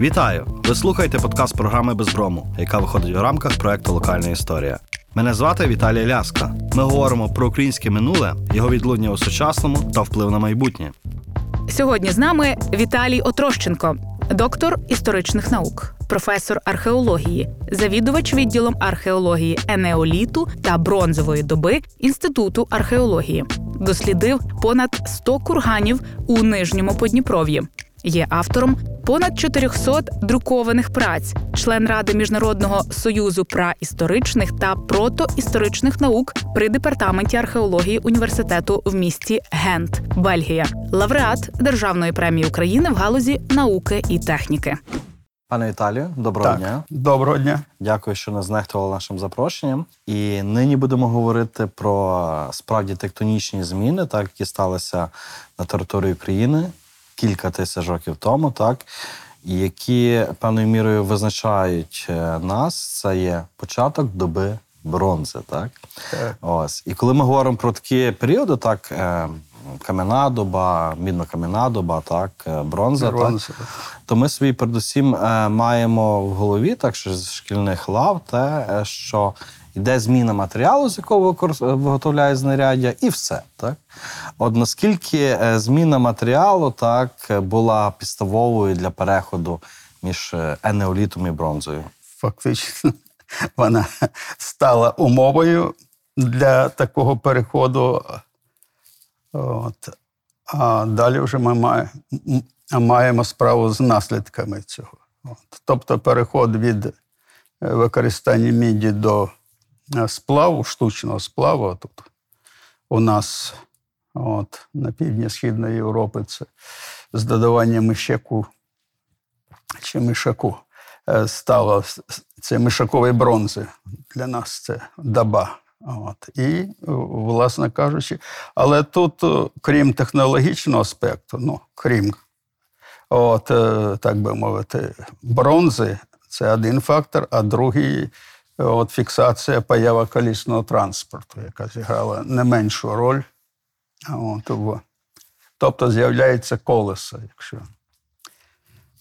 Вітаю! Ви слухаєте подкаст програми Безброму, яка виходить у рамках проекту Локальна історія. Мене звати Віталій Ляска. Ми говоримо про українське минуле, його відлуння у сучасному та вплив на майбутнє. Сьогодні з нами Віталій Отрощенко, доктор історичних наук, професор археології, завідувач відділом археології енеоліту та бронзової доби Інституту археології. Дослідив понад 100 курганів у нижньому Подніпров'ї. Є автором понад 400 друкованих праць, член Ради Міжнародного союзу праісторичних та протоісторичних наук при департаменті археології університету в місті Гент, Бельгія, лауреат Державної премії України в галузі науки і техніки. Пане Віталію, доброго Так, дня. доброго дня. Дякую, що не знехтували нашим запрошенням. І нині будемо говорити про справді тектонічні зміни, так які сталися на території України кілька тисяч років тому, так які певною мірою визначають е, нас. Це є початок доби бронзи, так? Так. Ось. І коли ми говоримо про такі періоди, так. е, Кам'яна доба, мідно-кам'яна доба, так, е, бронза, так, то ми собі передусім маємо в голові, так що з шкільних лав, те, що йде зміна матеріалу, з якого виготовляє знаряддя, і все. Так? От наскільки е, зміна матеріалу так, була підставовою для переходу між е, енеолітом і бронзою? Фактично, вона стала умовою для такого переходу. От. А далі вже ми маємо справу з наслідками цього. От. Тобто переход від е, використання міді до сплаву, штучного сплаву тут у нас от, на півдні Східної Європи це з додаванням мишаку чи мишаку е, стало це мишакової бронзи. Для нас це даба. От. І, е, власне кажучи, але тут, е, крім технологічного аспекту, ну, крім, от, е, так би мовити, бронзи, це один фактор, а другий е, от, фіксація поява колісного транспорту, яка зіграла не меншу роль. От, тобто з'являється колесо, якщо.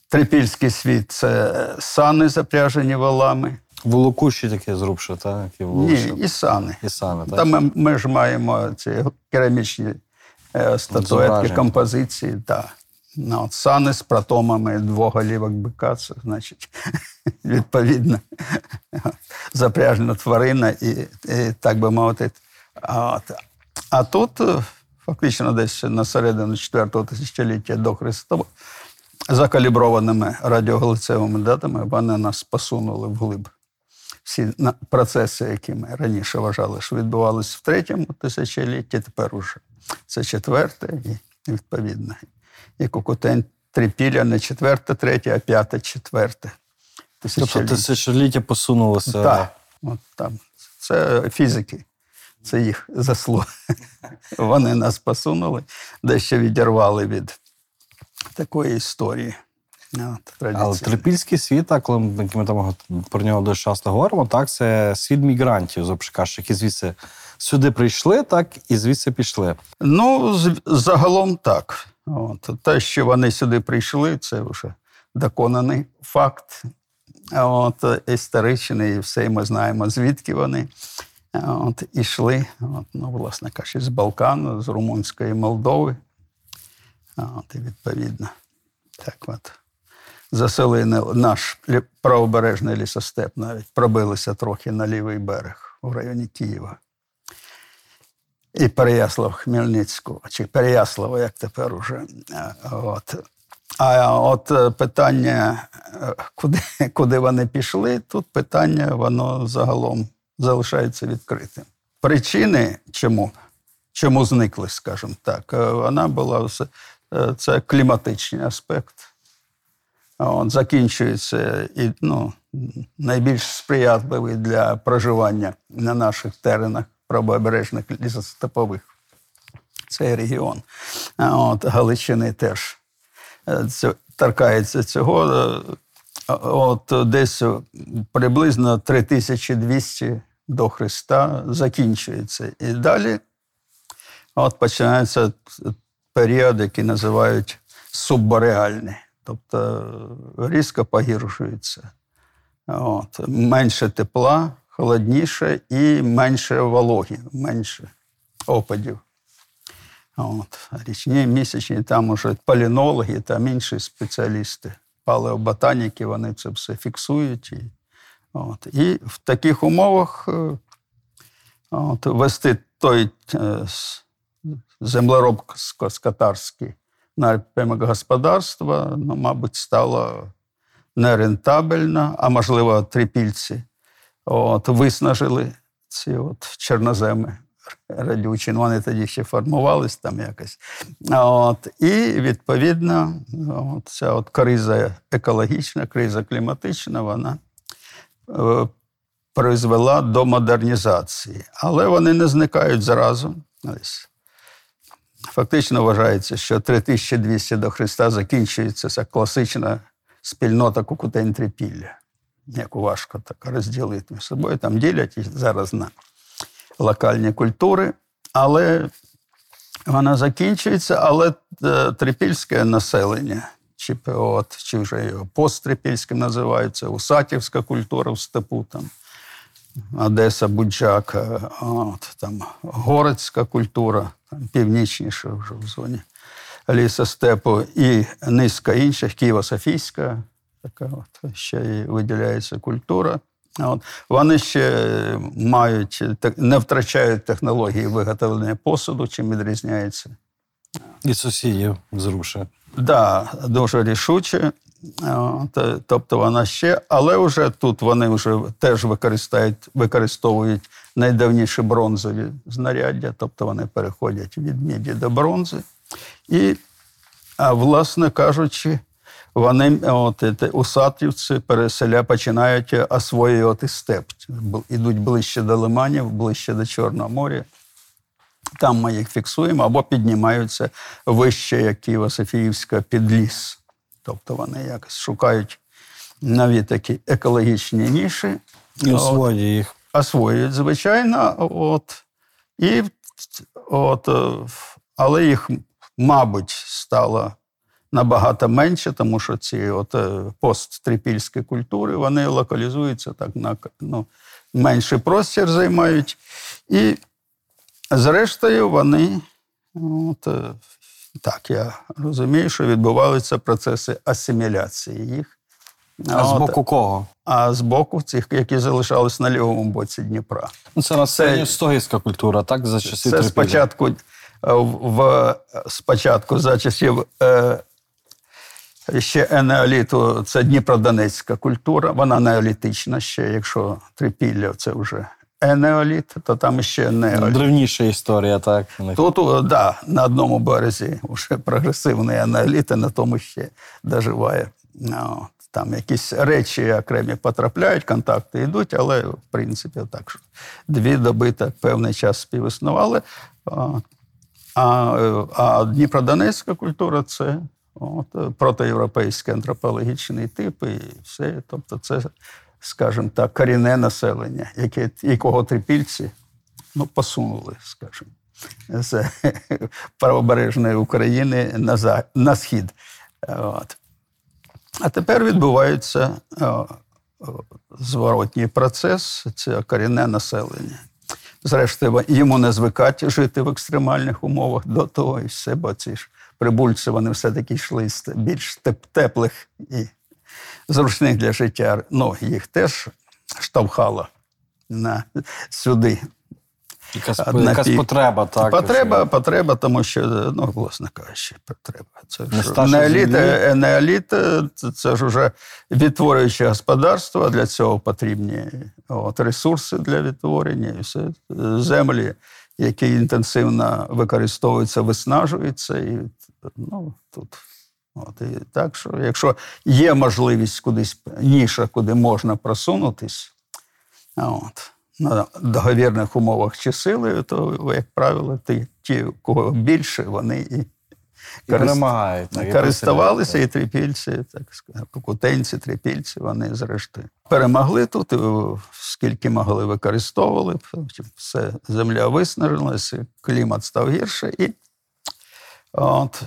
Трипільський світ це сани, запряжені валами. Волокущі таке зрубше, так? Які Ні, і сани. і саме, так? Та ми, ми ж маємо ці керамічні е, статуетки, композиції. Та. Ну, от, сани з протомами двох голівок бика, це значить, відповідно, запряжена тварина і, і так би мовити. От. а тут е, фактично десь на середину 4 тисячоліття до Христова закаліброваними радіогалицевими датами вони нас посунули вглиб всі процеси, які ми раніше вважали, що відбувалися в третьому тисячолітті, тепер уже це четверте, і відповідно. І Кукутень трипілля не четверте, третє, а п'яте, четверте. Тобто Тисячоліття. посунулося. Так, от там. Це фізики, це їх заслуга. Вони нас посунули, дещо відірвали від такої історії. От, Але трипільський світ, так, коли ми ми там про нього дуже часто говоримо, так, це світ мігрантів, зобшикаш, які звідси сюди прийшли, так, і звідси пішли. Ну, загалом так. От. Те, що вони сюди прийшли, це вже доконаний факт. От, історичний, і все ми знаємо, звідки вони от, ішли. От, ну, власне кажучи, з Балкану, з Румунської Молдови. От, і відповідно, так от. Заселили наш правобережний лісостеп, навіть пробилися трохи на лівий берег у районі Києва і Переяслав Хмельницького, чи Переяслава, як тепер уже. Е, От. А от е, питання, е, куди, куди вони пішли, тут питання, воно загалом залишається відкритим. Причини, чому, чому зникли, скажімо так, вона була це кліматичний аспект. От, закінчується і ну, найбільш сприятливий для проживання на наших теренах правобережних лісостепових. Цей регіон. От, Галичини теж е, торкається цього. Е, От десь приблизно 3200 до Христа закінчується. І далі от починається період, який називають суббореальний. тобто різко погіршується. От. Менше тепла, холодніше і менше вологі, менше опадів. От. Річні, місячні, там уже полінологи, там інші спеціалісти, палеоботаніки, вони це все фіксують. І, от. і в таких умовах е, от, вести той е, с- землеробсько-скотарський напрямок господарства, ну, мабуть, стало нерентабельно, а можливо, трипільці от, виснажили ці от чорноземи радючі. Ну, вони тоді ще формувались там якось. От, і відповідно, от, ця от криза екологічна, криза кліматична, вона е, призвела до модернізації. Але вони не зникають зразу. Фактично вважається, що 3200 до Христа закінчується ця класична спільнота кукутень яку важко так розділити між собою. Там ділять зараз на локальні культури, але вона закінчується, але е, трипільське населення, чи от, чи вже його посттрипільським називається, усатівська культура в степу там. Одеса, Буджак, е, от, там городська культура, там, північніше вже в зоні лісостепу, і низка інших, Києво-Софійська, така от, ще і виділяється культура. От. Вони ще мають, не втрачають технології виготовлення посуду, чим відрізняється. І сусідів зрушує. Да, дуже рішуче. От, Тобто вона ще, але вже тут вони вже теж використають, використовують найдавніші бронзові знаряддя, тобто вони переходять від міді до бронзи. І, а, власне кажучи, вони от, е, усатівці переселя починають освоювати степ. Ідуть ближче до лиманів, ближче до Чорного моря. Там ми їх фіксуємо або піднімаються вище, як Києво-Софіївська, під ліс. Тобто вони якось шукають нові такі екологічні ніші, І освоює їх. освоюють, звичайно. От, і, от, е, але їх, мабуть, стало набагато менше, тому що ці от, е, посттрипільські культури вони локалізуються так на ну, менший простір займають. І зрештою вони, от, е, так я розумію, що відбуваються процеси асиміляції їх. А з боку кого? а з боку цих, які залишались на лівому боці Дніпра. Ну, це населення стогівська культура, так? За часів Це Трипілля. спочатку, е, в, спочатку за часів е, ще енеоліту, це Дніпродонецька культура, вона неолітична ще, якщо трипілля це вже енеоліт, то там ще неоліт. Древніша історія, так. Тут, о, да, на одному березі вже прогресивний аналіт, а на тому ще доживає. Там якісь речі окремі потрапляють, контакти йдуть, але в принципі так що дві доби так певний час співіснували. А, а, е, а Дніпродонецька культура це от, е, протиєвропейський антропологічний тип, і все. Тобто, це, скажімо так, корінне населення, яке, якого трипільці ну, посунули, скажімо, з правобережної України на, за, на схід. От. А тепер відбувається зворотній процес, це корінне населення. Зрештою, йому не звикати жити в екстремальних умовах до того і все, бо ці ж прибульці вони все-таки йшли з більш теплих і зручних для життя. Ну, їх теж штовхало на, сюди. Якась, Одна якась пі- потреба, так. потреба, потреба, тому що, ну, власне кажучи, потреба. Це ж неоліт, е, неоліт е, це, ж вже відтворююче господарство, для цього потрібні от, ресурси для відтворення, і все. землі, які інтенсивно використовуються, виснажуються. І, ну, тут, от, і так що, якщо є можливість кудись, ніша, куди можна просунутись, От. На договірних умовах чи силою, то, як правило, ті, ті, кого більше, вони і І перемагають. користувалися, і трипільці, так кукутенці, трипільці, вони зрештою перемогли тут, і, скільки могли використовували, все, земля виснажилася, клімат став гірше, і от,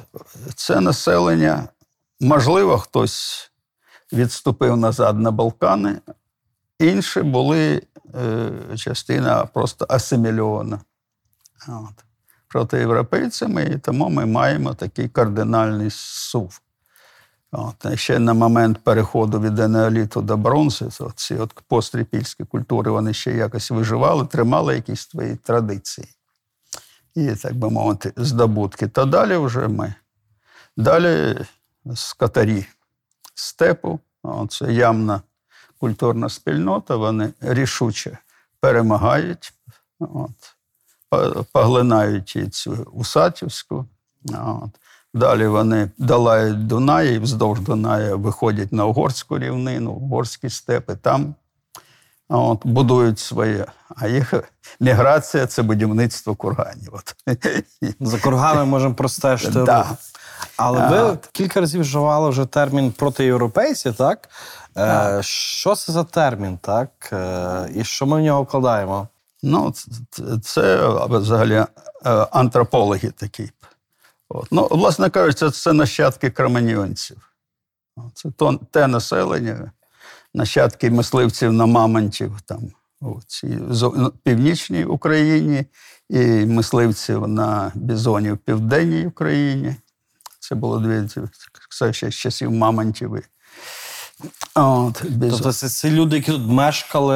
це населення можливо, хтось відступив назад на Балкани, інші були е, частина просто асимільована. От, проти європейцями, і тому ми маємо такий кардинальний сув. От, ще на момент переходу від енеоліту до бронзи, то ці от постріпільські культури вони ще якось виживали, тримали якісь свої традиції. І, так би мовити, здобутки. Та далі вже ми. Далі скотарі степу, це ямна культурна спільнота, вони рішуче перемагають, от, по- поглинають цю Усатівську. От. Далі вони долають Дунай і вздовж Дуная виходять на угорську рівнину, угорські степи, там от, будують своє. А їх міграція це будівництво курганів. От. За кургами можемо простежити. Да. Але ви кілька разів вживали вже термін протиєвропейці, так? Е, що це за термін, так? Е, і що ми в нього вкладаємо? Ну, це взагалі е, антропологи такі. От. Ну, власне кажучи, це нащадки кроманьйонців. Це то, те населення, нащадки мисливців на мамонтів там, цій зо- ну, північній Україні і мисливців на бізонів в південній Україні. Це було дві ще з часів мамонтів. От, бізон. Тобто це, це люди, які тут мешкали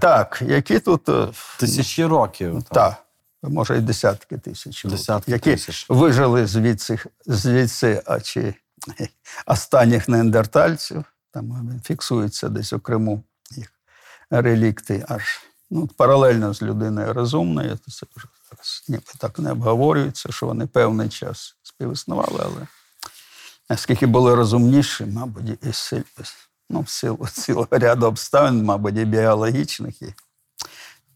Так, які тут е, тисячі років. так, може, і десятки тисяч, Десятки які тисяч. вижили звідси, звідси а чи останніх неандертальців. Там фіксуються десь у Криму їх релікти аж ну, паралельно з людиною розумною. То це вже зараз ніби так не обговорюється, що вони певний час співіснували, але наскільки були розумніші, мабуть, і сил- ну, в силу цілого ряду обставин, мабуть, і біологічних, і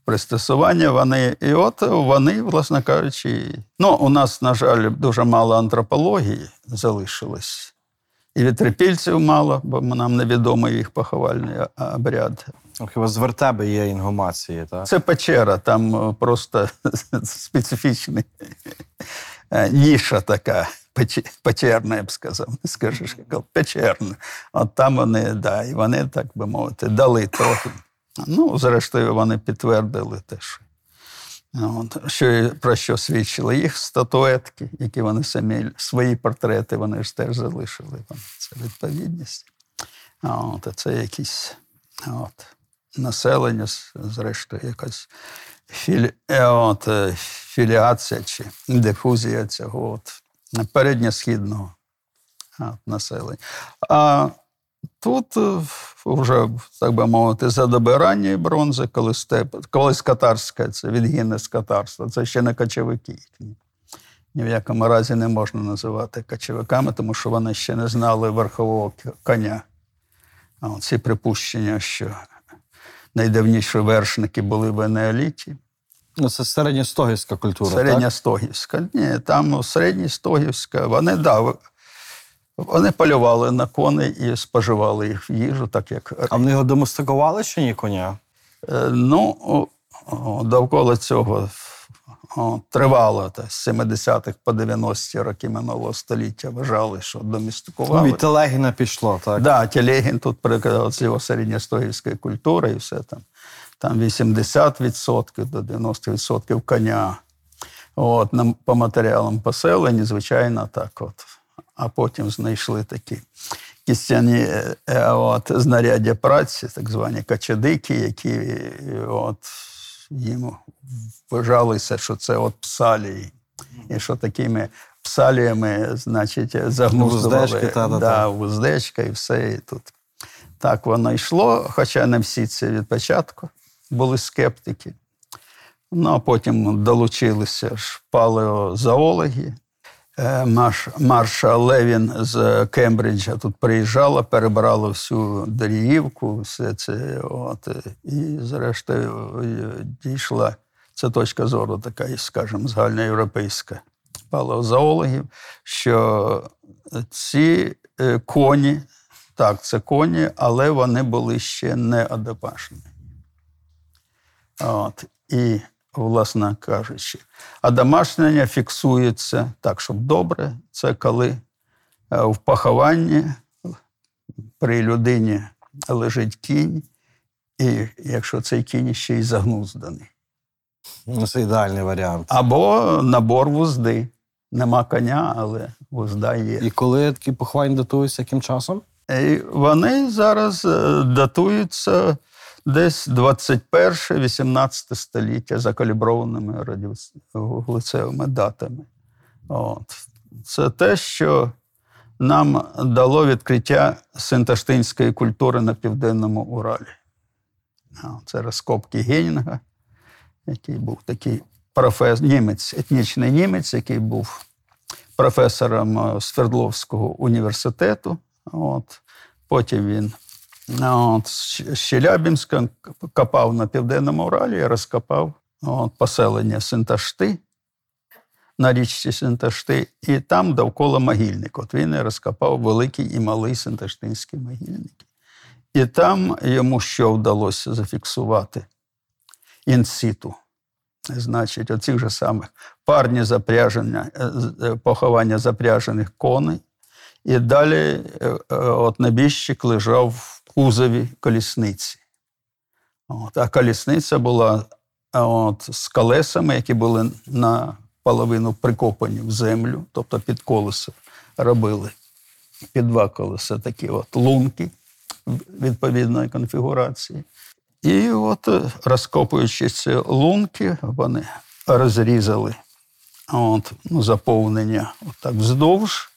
пристосування. Вони, і от вони, власне кажучи, ну, у нас, на жаль, дуже мало антропології залишилось. І від трипільців мало, бо нам невідомий їх поховальний обряд. Хіба з вертеби є інгумації, так? Це печера, там просто специфічний е, ніша така, печерна, я б сказав, не скажеш, як печерна. От там вони, да, і вони, так би мовити, дали трохи. Ну, зрештою, вони підтвердили те, що, от, що про що свідчили їх статуетки, які вони самі, свої портрети, вони ж теж залишили. Це відповідність. От, це якісь от, населення, зрештою, якась філі, е, от, е, філіація чи дифузія цього от, передньосхідного населення. А тут е, вже, так би мовити, за доби ранньої бронзи, коли степ, колись катарська, це відгінне з катарства, це ще не кочовики. Ні в якому разі не можна називати кочовиками, тому що вони ще не знали верхового коня. Ці припущення, що найдавніші вершники були в енеоліті. Ну, це середньостогівська культура. Так? Ні, там середньостогівська. Вони, да, вони полювали на коней і споживали їх в їжу, так як А вони його доместикували чи ні коня? Е, Ну, довкола цього тривало та, з 70-х по 90-ті роки минулого століття вважали, що домістикували. Ну, від Телегіна пішло, так? Да, Телегін тут приклад з його середньостогівської культури і все там. Там 80% до 90% коня. От, на- по матеріалам поселення, звичайно, так от. А потім знайшли такі кістяні е, е, от, знаряддя праці, так звані качадики, які от, їм вважалося, що це от псалії. І що такими псаліями, значить, загнуздували. Вуздечки, да, вуздечка і все. І тут. Так воно йшло, хоча не всі це від початку були скептики. Ну, а потім долучилися ж палеозоологи. Е, Марша Левін з Кембриджа тут приїжджала, перебирала всю Даріївку, все це. От, і, зрештою, е, дійшла це точка зору, така, скажімо, загальноєвропейська палеозоологів, що ці е, коні, так, це коні, але вони були ще не адапашні. От. І, власне кажучи, а домашнення фіксується так, щоб добре, це коли е, в похованні при людині лежить кінь, і якщо цей кінь ще й загнузданий. Ну, Це ідеальний варіант. Або набор вузди. Нема коня, але вузда є. І коли такі поховання датуються яким часом? І вони зараз е, датуються десь 21-18 століття закаліброваними радіоглицевими датами. От. Це те, що нам дало відкриття синташтинської культури на південному Уралі. Це розкопки Генінга, який був такий професор, німець, етнічний німець, який був професором е, Свердловського університету. От. Потім він от, з Щелябінська копав на Південному Уралі розкопав от, поселення Синташти на річці Синташти, і там довкола могильник. От він і розкопав великий і малий Синташтинські могильники. І там йому що вдалося зафіксувати інситу. Значить, оцих же самих парні запряження, е, е, поховання запряжених коней. І далі е, от небіжчик лежав кузові колісниці. От, а колісниця була от, з колесами, які були наполовину прикопані в землю, тобто під колесо робили під два колеса такі от лунки відповідної конфігурації. І от, е, розкопуючи ці лунки, вони розрізали от, ну, заповнення так вздовж.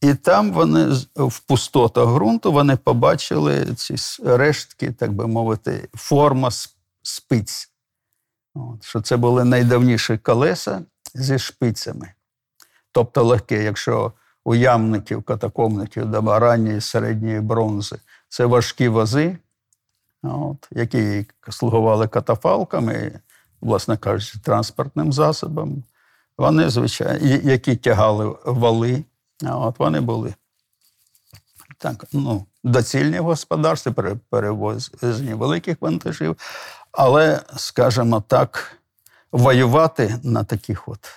І там вони в пустотах ґрунту вони побачили ці рештки, так би мовити, форма спиць. От, що це були найдавніші колеса зі шпицями. Тобто легке, якщо у ямників, катакомників до ранньої середньої бронзи це важкі вози, от, які слугували катафалками, власне кажучи, транспортним засобом. Вони, звичайно, які тягали вали, от вони були так, ну, доцільні в господарстві, пере- перевозені великих вантажів. Але, скажімо так, воювати на таких от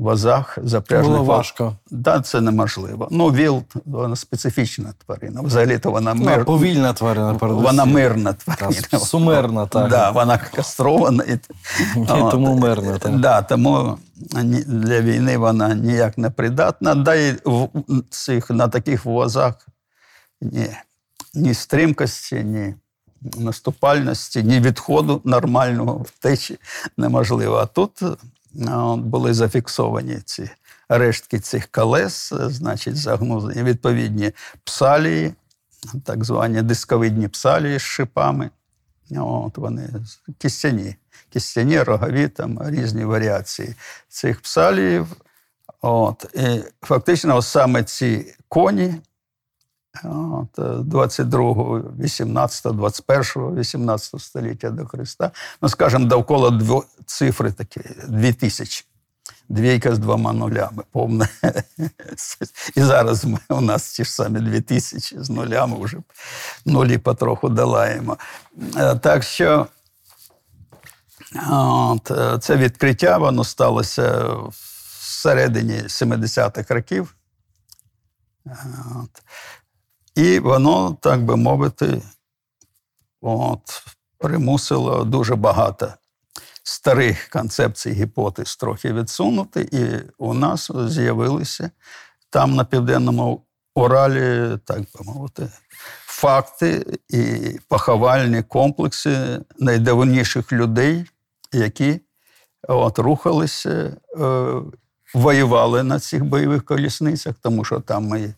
возах запряжених Було важко. Да, це неможливо. Ну, віл вона специфічна тварина. Взагалі-то вона Ну, повільна тварина передусім. вона мирна Та, тварина. сумирна, так. Да, вона кастрована. І, тому мирна. Так. Да, тому для війни вона ніяк не придатна. Да і в цих, на таких возах ні, ні стримкості, ні наступальності, ні відходу нормального втечі неможливо. А тут були зафіксовані ці рештки цих колес, е, значить, загнузені відповідні псалії, так звані дисковидні псалії з шипами. От вони кістяні, кістяні, рогові, там різні варіації цих псаліїв. От, і фактично, саме ці коні от, е, 22, 18, 21, 18 століття до Христа, ну, скажімо, довкола дво, цифри такі, 2000. Двійка з двома нулями, повне. І зараз ми, у нас ті ж самі дві тисячі з нулями вже нулі потроху долаємо. Е, Так що от, е, це відкриття, воно сталося всередині 70-х років. Е, От. І воно, так би мовити, от, примусило дуже багато старих концепцій, гіпотез трохи відсунути, і у нас з'явилися там на південному Уралі, так би мовити, факти і поховальні комплекси найдавніших людей, які от, рухалися, е, воювали на цих бойових колісницях, тому що там е,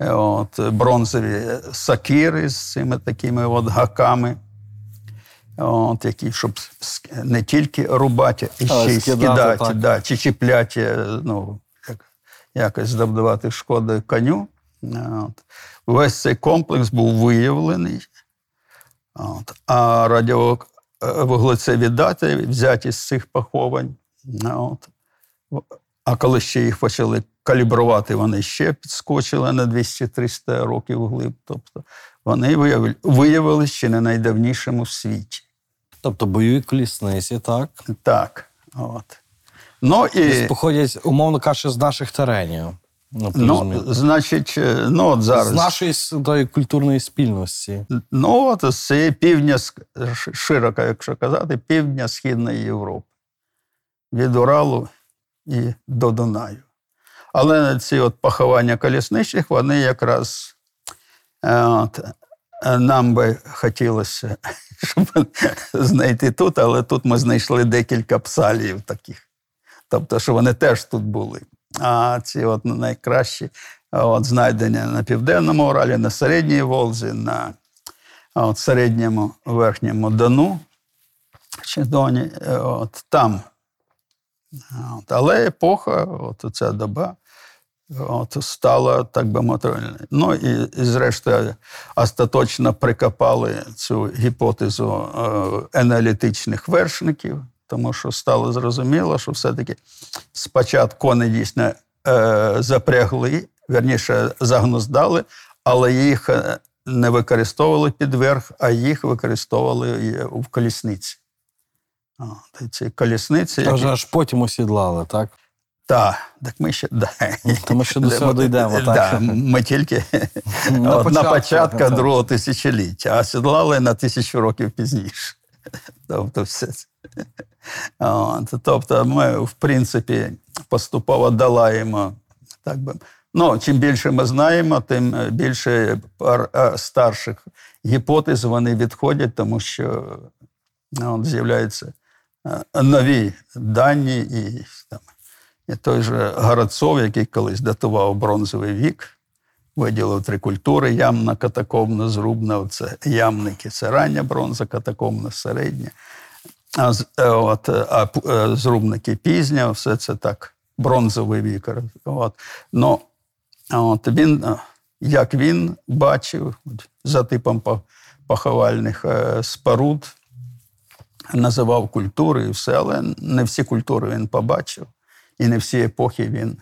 от, бронзові сакири з цими такими от гаками. От, які, щоб не тільки рубати, а ще й скидати, скидати, да, чи чіпляти, ну, як, якось завдавати шкоди коню. От. Весь цей комплекс був виявлений. От. А радіовуглецеві дати взяті з цих поховань. От. А коли ще їх почали калібрувати, вони ще підскочили на 200-300 років вглиб. Тобто вони виявилися ще не найдавнішими в світі. Тобто бойові колісниці, так? Так. От. Ну і Десь походять, умовно кажучи, з наших теренів. Ну, Ну, значить, е, ну от зараз. З нашої тої культурної спільності. Ну, от з цієї півдня, широко, якщо казати, півдня Східної Європи. Від Уралу і до Дунаю. Але ці от поховання колісничих, вони якраз е, от, е, нам би хотілося, щоб знайти тут, але тут ми знайшли декілька псалів таких. Тобто, що вони теж тут були. А ці от найкращі от, знайдені на Південному Уралі, на Середній Волзі, на от середньому верхньому Дону чи Доні, е, от там. От, але епоха, от ця доба, от, стала, так би мовити. Ну і, і зрештою, остаточно прикопали цю гіпотезу е, енеолітичних вершників, тому що стало зрозуміло, що все-таки спочатку вони дійсно е, запрягли, верніше загнуздали, але їх е, не використовували під верх, а їх використовували в колісниці. Ці колісниці. Та які- аж потім осідлали, так? так, так ми ще да. То ми ще до цього дійдемо, Да, ми тільки На от, на початку, другого тисячоліття, а сідлали на тисячу років пізніше. Тобто, все це. От, тобто, ми, в принципі, поступово долаємо, так би. Ну, чим більше ми знаємо, тим більше е, старших гіпотез вони відходять, тому що ну, з'являються е, нові дані і там, і той же Городцов, який колись датував бронзовий вік, виділив три культури: ямна, катакомна, зрубна. Це ямники, це рання бронза, катакомна, середня. А, е, от, е, а е, зрубники пізня, все це так, бронзовий вік. От. Ну, от він, е, як він бачив, за типом по- поховальних е, споруд, називав культури і все, але не всі культури він побачив, і не всі епохи він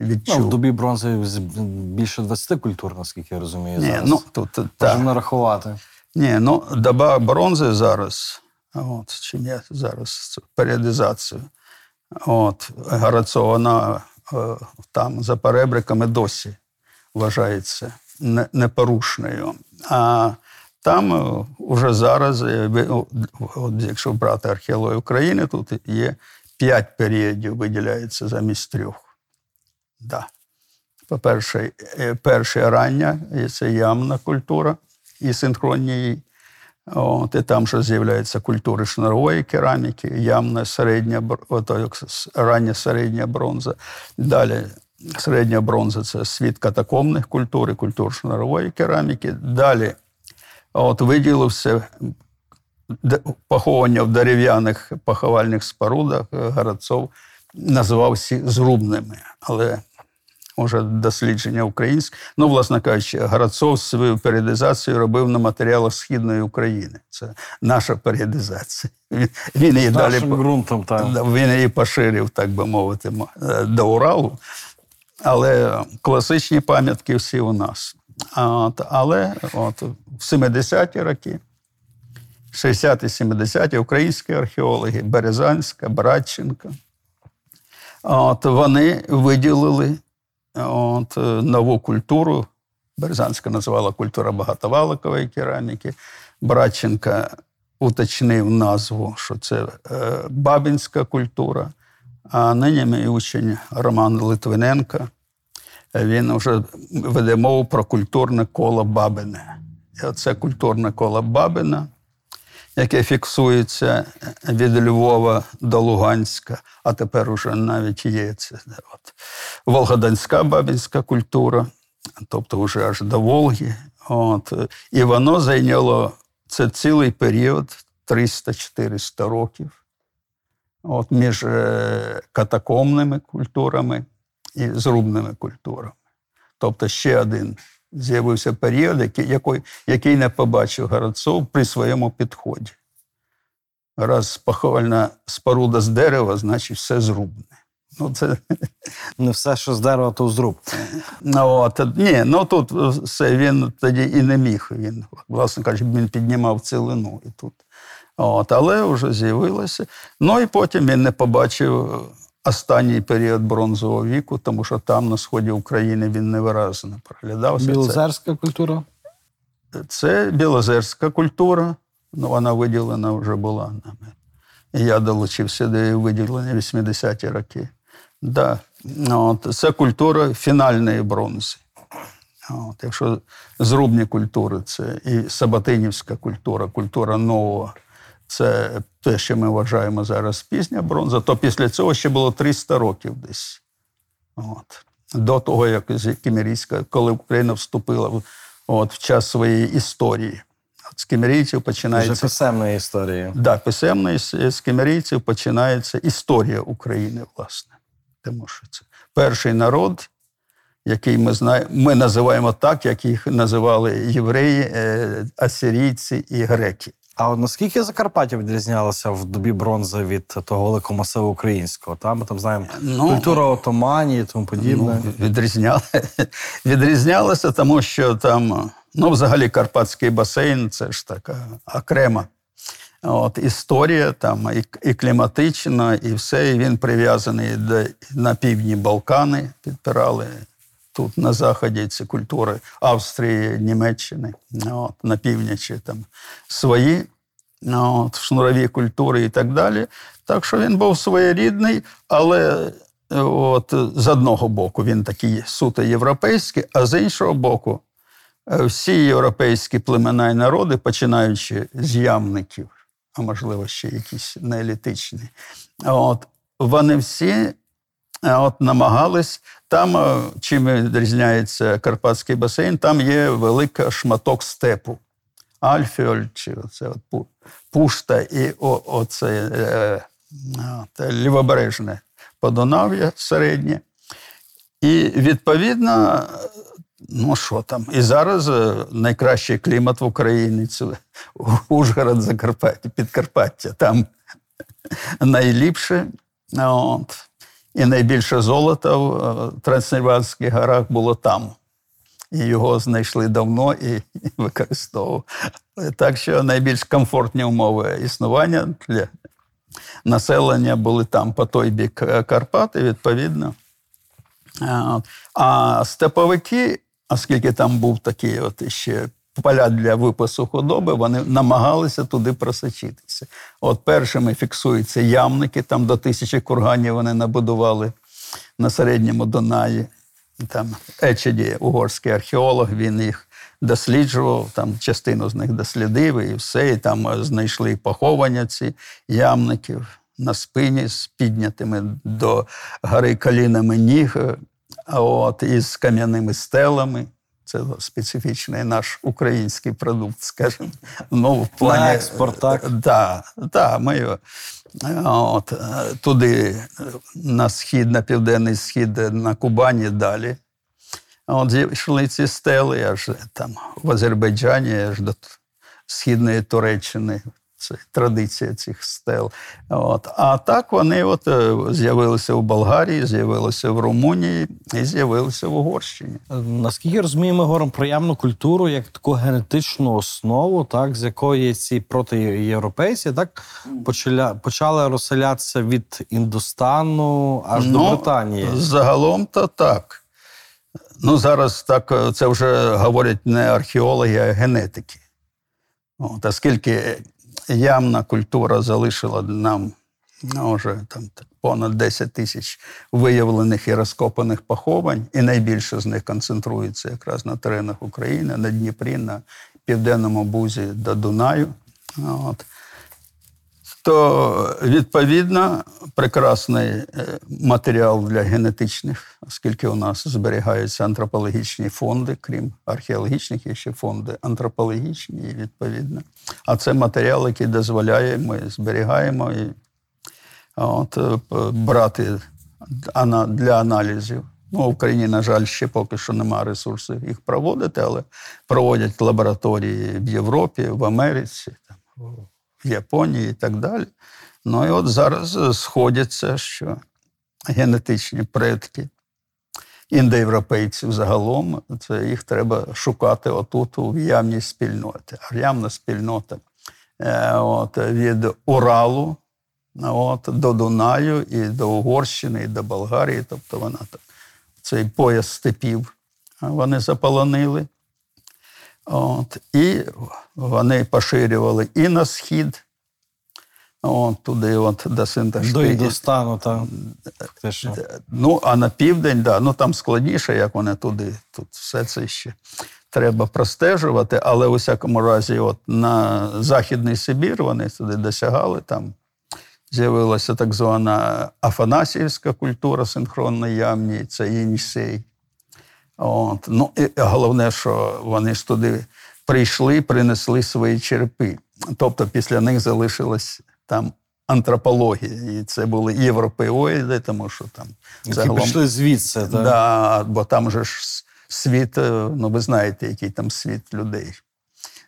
Ну, відчув. в добі бронзи більше 20 культур, наскільки я розумію. Ні, ну, тут, Можемо нарахувати. ні, ну, доба бронзи зараз, от, чи ні, зараз періодизацію. От, вона е, там за перебриками досі вважається не- непорушною. А там е, уже зараз, е, якщо брати археологію України, тут є п'ять періодів, виділяється замість трьох. Да. По-перше, е, перше рання, це ямна культура і синхронні. От, і там ще з'являються культури шнурової кераміки, ямна, середня, ото, рання середня бронза. Далі середня бронза це світ катакомних культур і культур шнурової кераміки. Далі от, виділився поховання в дерев'яних поховальних спорудах е, Городцов називав всі зрубними. Але може дослідження українське. Ну, власне кажучи, Городцов свою періодизацію робив на матеріалах Східної України. Це наша періодизація. Він, він її далі ґрунтом там. Він її поширив, так би мовити, е, до Уралу. Але класичні пам'ятки всі у нас. От, але от, в 70-ті роки, 60-70-ті українські археологи Березанська, Братченка, от, вони виділили от, нову культуру. Березанська називала культура багатоваликової кераміки. Братченка уточнив назву, що це е, бабинська культура. А нині мій учень Роман Литвиненко, він вже веде мову про культурне коло Бабине. І оце культурне коло Бабина, яке фіксується від Львова до Луганська, а тепер уже навіть є це от, Волгодонська бабинська культура, тобто вже аж до Волги. От. І воно зайняло це цілий період 300-400 років от, між е, катакомними культурами і зрубними культурами. Тобто ще один з'явився період, який, який, який не побачив Городцов при своєму підході. Раз поховальна споруда з дерева, значить все зрубне. Ну, це, Не все, що з дерева, то зруб. ну, от, ні, ну тут все він тоді і не міг. Він, власне кажучи, він піднімав цілину і тут. От, але вже з'явилося. Ну і потім він не побачив останній період бронзового віку, тому що там на сході України він невиразно проглядався. Це- Білозерська культура. це білозерська культура, ну вона виділена вже була нами. Я долучився до її виділення 80-ті роки. Да. Ну, От, це культура фінальної бронзи. От, якщо зрубні культури, це і Сабатинівська культура, культура нового, це те, що ми вважаємо зараз пізня бронза, то після цього ще було 300 років десь. От. До того, як Кімерійська, коли Україна вступила от, в час своєї історії. От з кімерійців Вже починається писемної історії. да, писемної з, з кімерійців починається історія України, власне. Тому що це перший народ, який ми знаємо, ми називаємо так, як їх називали євреї, е, асирійці і греки. А от наскільки Закарпаття відрізнялося в добі бронзи від того великого масиву українського? Там ми там знаємо Ну, культура отоманії і тому подібне. Ну, відрізняли, відрізнялося, тому що там, ну, взагалі, Карпатський басейн це ж така окрема от, історія, там і, і кліматична, і все. І він прив'язаний до, на півдні Балкани, підпирали. Тут на заході ці культури Австрії, Німеччини, от, на північі там свої ну, от, шнурові культури і так далі. Так що він був своєрідний, але от, з одного боку він такий суто європейський, а з іншого боку, е, всі європейські племена і народи, починаючи з ямників, а можливо ще якісь неелітичні, от, вони всі е, от, намагались. Там, е, чим відрізняється Карпатський басейн, там є великий шматок степу. Альфіоль, чи оце Пушта і оце е, от, лівобережне Подонав'я середнє. І відповідно, ну що там, і зараз е, найкращий клімат в Україні це Ужгород, Закарпаття, Підкарпаття. Там найліпше. От. І найбільше золота в е, Трансильванських горах було там. І його знайшли давно і, використовували. Так що найбільш комфортні умови існування для населення були там по той бік е, Карпат, і відповідно. Е. А степовики, оскільки там був такий от ще поля для випасу худоби, вони намагалися туди просочитися. От першими фіксуються ямники, там до тисячі курганів вони набудували на середньому Дунаї. Там Ечеді, угорський археолог, він їх досліджував, там частину з них дослідив і все. І там е, знайшли поховання ці ямників на спині з піднятими до гори колінами ніг, е, а от, із кам'яними стелами. Це специфічний наш український продукт, скажімо. Ну, в плані експорт, так? Да, да, ми е, от, е, туди е, на схід, на південний схід, е, на Кубані далі. А От зійшли ці стели аж там в Азербайджані, аж до східної Туреччини. Це традиція цих стел. От. А так вони от е, з'явилися в Болгарії, з'явилися в Румунії і з'явилися в Угорщині. Наскільки ми говоримо про явну культуру як таку генетичну основу, так з якої ці протиєвропейці так почали, почали розселятися від Індостану аж до Британії. Загалом то так. Ну, зараз так е, це вже говорять не археологи, а генетики. От, оскільки ямна культура залишила нам ну, вже там понад 10 тисяч виявлених і розкопаних поховань, і найбільше з них концентрується якраз на теренах України, на Дніпрі, на південному бузі до Дунаю. От то відповідно прекрасний е, матеріал для генетичних, оскільки у нас зберігаються антропологічні фонди, крім археологічних, є ще фонди антропологічні, і відповідно. А це матеріал, який дозволяє, ми зберігаємо і от, е, брати для аналізів. Ну, в Україні, на жаль, ще поки що немає ресурсів їх проводити, але проводять лабораторії в Європі, в Америці, там, в Японії і так далі. Ну і от зараз е, сходяться, що генетичні предки індоєвропейців загалом, це їх треба шукати отут у явній спільноті. Явна спільнота е, от, від Уралу от, до Дунаю, і до Угорщини, і до Болгарії. Тобто вона цей пояс степів вони заполонили. От, і вони поширювали і на схід, от, туди, от, до До Синташпіді. Індостану, так. Фактично. Ну, а на південь, да, ну там складніше, як вони туди. Тут все це ще треба простежувати, але у всякому разі, от на Західний Сибір вони туди досягали. Там з'явилася так звана Афанасіївська культура синхронної ямні, це Єнісей. От. Ну, і головне, що вони ж туди прийшли, принесли свої черепи. Тобто після них залишилась там антропологія. І це були європеоїди, тому що там Які пішли звідси, так? Да, бо там же ж світ, е, ну ви знаєте, який там світ людей,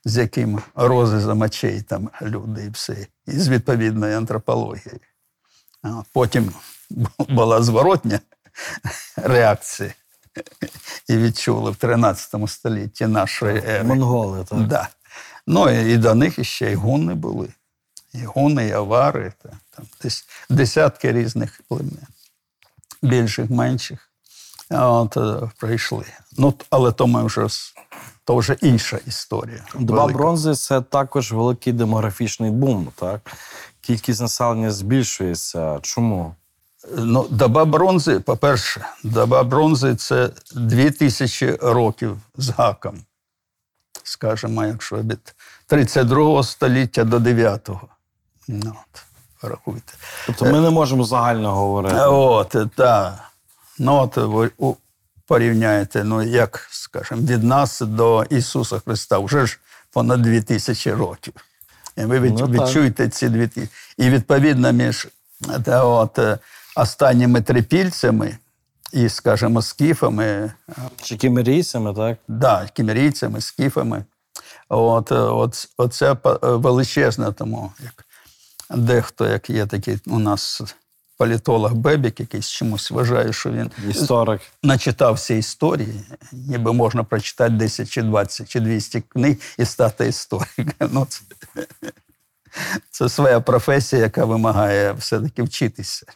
з яким розрізом очей там люди і все, і з відповідною антропологією. А Потім була зворотня реакція, і відчули в 13 столітті нашої ери. Монголи, так. Да. Ну і і до них ще й гуни були. І гуни, і авари, та, там десь десятки різних племен, більших, менших. От е, прийшли. Ну, але то ми вже то вже інша історія. Доба велика. бронзи це також великий демографічний бум, так? Кількість населення збільшується. Чому? Ну, доба бронзи, по-перше, доба бронзи це дві тисячі років з гаком. Скажімо, якщо від 32 століття до 9-го. Ну, от, рахуйте. Тобто ми не можемо загально говорити. От, так. Ну, от ви порівняєте, ну, як, скажімо, від нас до Ісуса Христа вже ж понад дві тисячі років. І ви від, Ну, відчуєте ці дві тисячі. І відповідно між та, от, е, останніми трипільцями і, скажімо, скіфами, Чи кімерійцями, так? да, кімерійцями, скіфами. От, е, от, оце величезне, тому як дехто, як є такий у нас політолог Бебік, якийсь чомусь вважає, що він Історик. начитався історії, ніби можна прочитати 10 чи 20 чи 200 книг і стати істориком. Ну, це, це своя професія, яка вимагає все-таки вчитися,